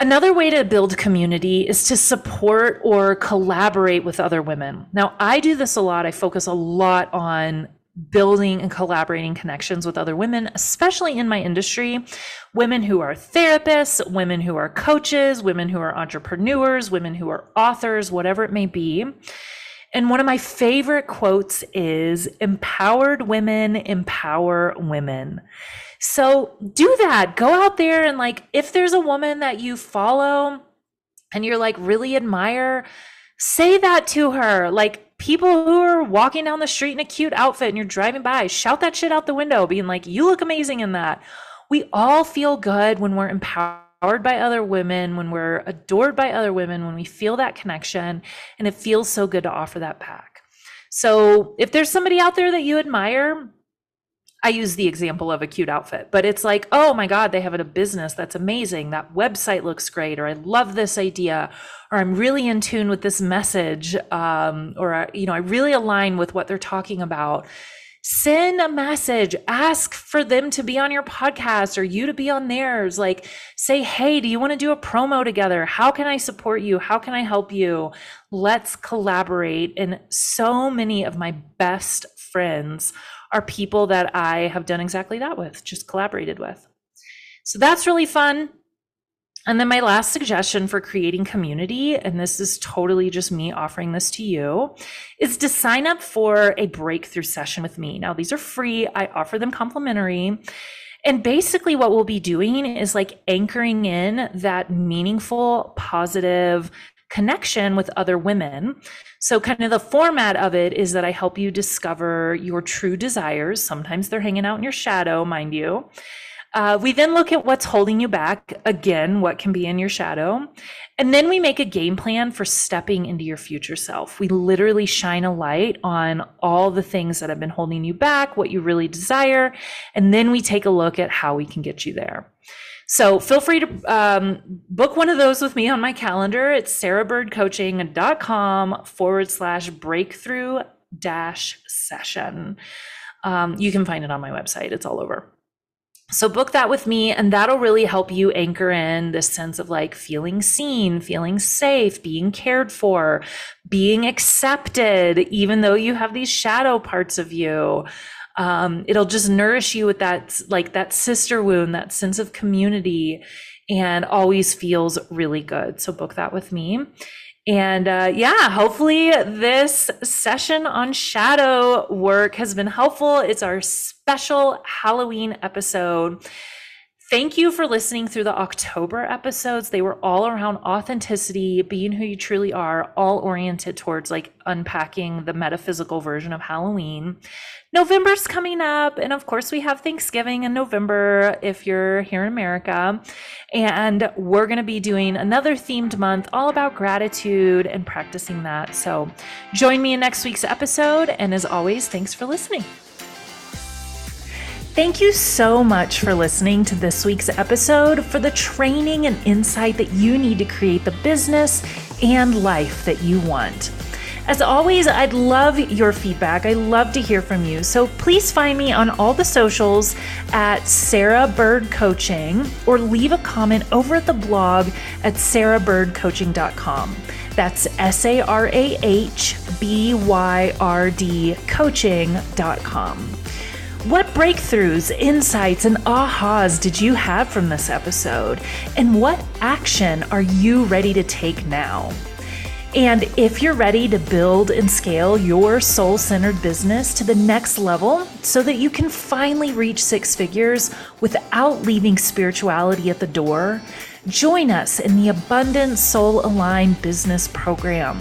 Another way to build community is to support or collaborate with other women. Now, I do this a lot. I focus a lot on building and collaborating connections with other women, especially in my industry, women who are therapists, women who are coaches, women who are entrepreneurs, women who are authors, whatever it may be. And one of my favorite quotes is empowered women empower women. So do that. Go out there and like, if there's a woman that you follow and you're like really admire, say that to her. Like, people who are walking down the street in a cute outfit and you're driving by, shout that shit out the window, being like, you look amazing in that. We all feel good when we're empowered by other women, when we're adored by other women, when we feel that connection, and it feels so good to offer that back. So if there's somebody out there that you admire, I use the example of a cute outfit, but it's like, oh my God, they have a business that's amazing. That website looks great, or I love this idea, or I'm really in tune with this message, um, or you know, I really align with what they're talking about. Send a message, ask for them to be on your podcast or you to be on theirs. Like, say, hey, do you want to do a promo together? How can I support you? How can I help you? Let's collaborate. And so many of my best friends are people that I have done exactly that with, just collaborated with. So that's really fun. And then my last suggestion for creating community, and this is totally just me offering this to you, is to sign up for a breakthrough session with me. Now, these are free, I offer them complimentary. And basically, what we'll be doing is like anchoring in that meaningful, positive connection with other women. So, kind of the format of it is that I help you discover your true desires. Sometimes they're hanging out in your shadow, mind you. Uh, we then look at what's holding you back, again, what can be in your shadow. And then we make a game plan for stepping into your future self. We literally shine a light on all the things that have been holding you back, what you really desire. And then we take a look at how we can get you there. So feel free to um, book one of those with me on my calendar. It's sarahbyrdcoaching.com forward slash breakthrough dash session. Um, you can find it on my website, it's all over. So book that with me, and that'll really help you anchor in this sense of like feeling seen, feeling safe, being cared for, being accepted, even though you have these shadow parts of you um, it'll just nourish you with that like that sister wound that sense of community and always feels really good. So book that with me. And uh, yeah hopefully this session on shadow work has been helpful. It's our special halloween episode Thank you for listening through the October episodes. They were all around authenticity, being who you truly are, all oriented towards like unpacking the metaphysical version of Halloween. November's coming up, and of course, we have Thanksgiving in November if you're here in America. And we're going to be doing another themed month all about gratitude and practicing that. So join me in next week's episode. And as always, thanks for listening. Thank you so much for listening to this week's episode for the training and insight that you need to create the business and life that you want. As always, I'd love your feedback. I love to hear from you. So please find me on all the socials at Sarah Byrd Coaching or leave a comment over at the blog at sarahbyrdcoaching.com. That's S A R A H B Y R D coaching.com. Breakthroughs, insights, and ahas did you have from this episode? And what action are you ready to take now? And if you're ready to build and scale your soul centered business to the next level so that you can finally reach six figures without leaving spirituality at the door, join us in the Abundant Soul Aligned Business Program.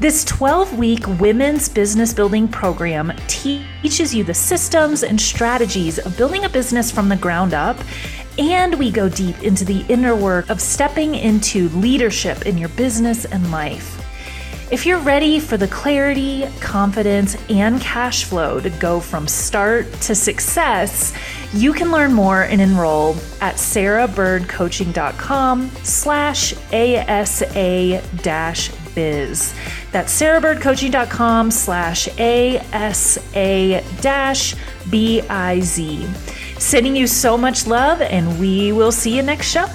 This 12 week women's business building program teaches you the systems and strategies of building a business from the ground up. And we go deep into the inner work of stepping into leadership in your business and life. If you're ready for the clarity, confidence, and cash flow to go from start to success, you can learn more and enroll at sarahbyrdcoaching.com slash ASA dash biz. That's sarahbyrdcoaching.com slash ASA dash B I Z. Sending you so much love, and we will see you next show.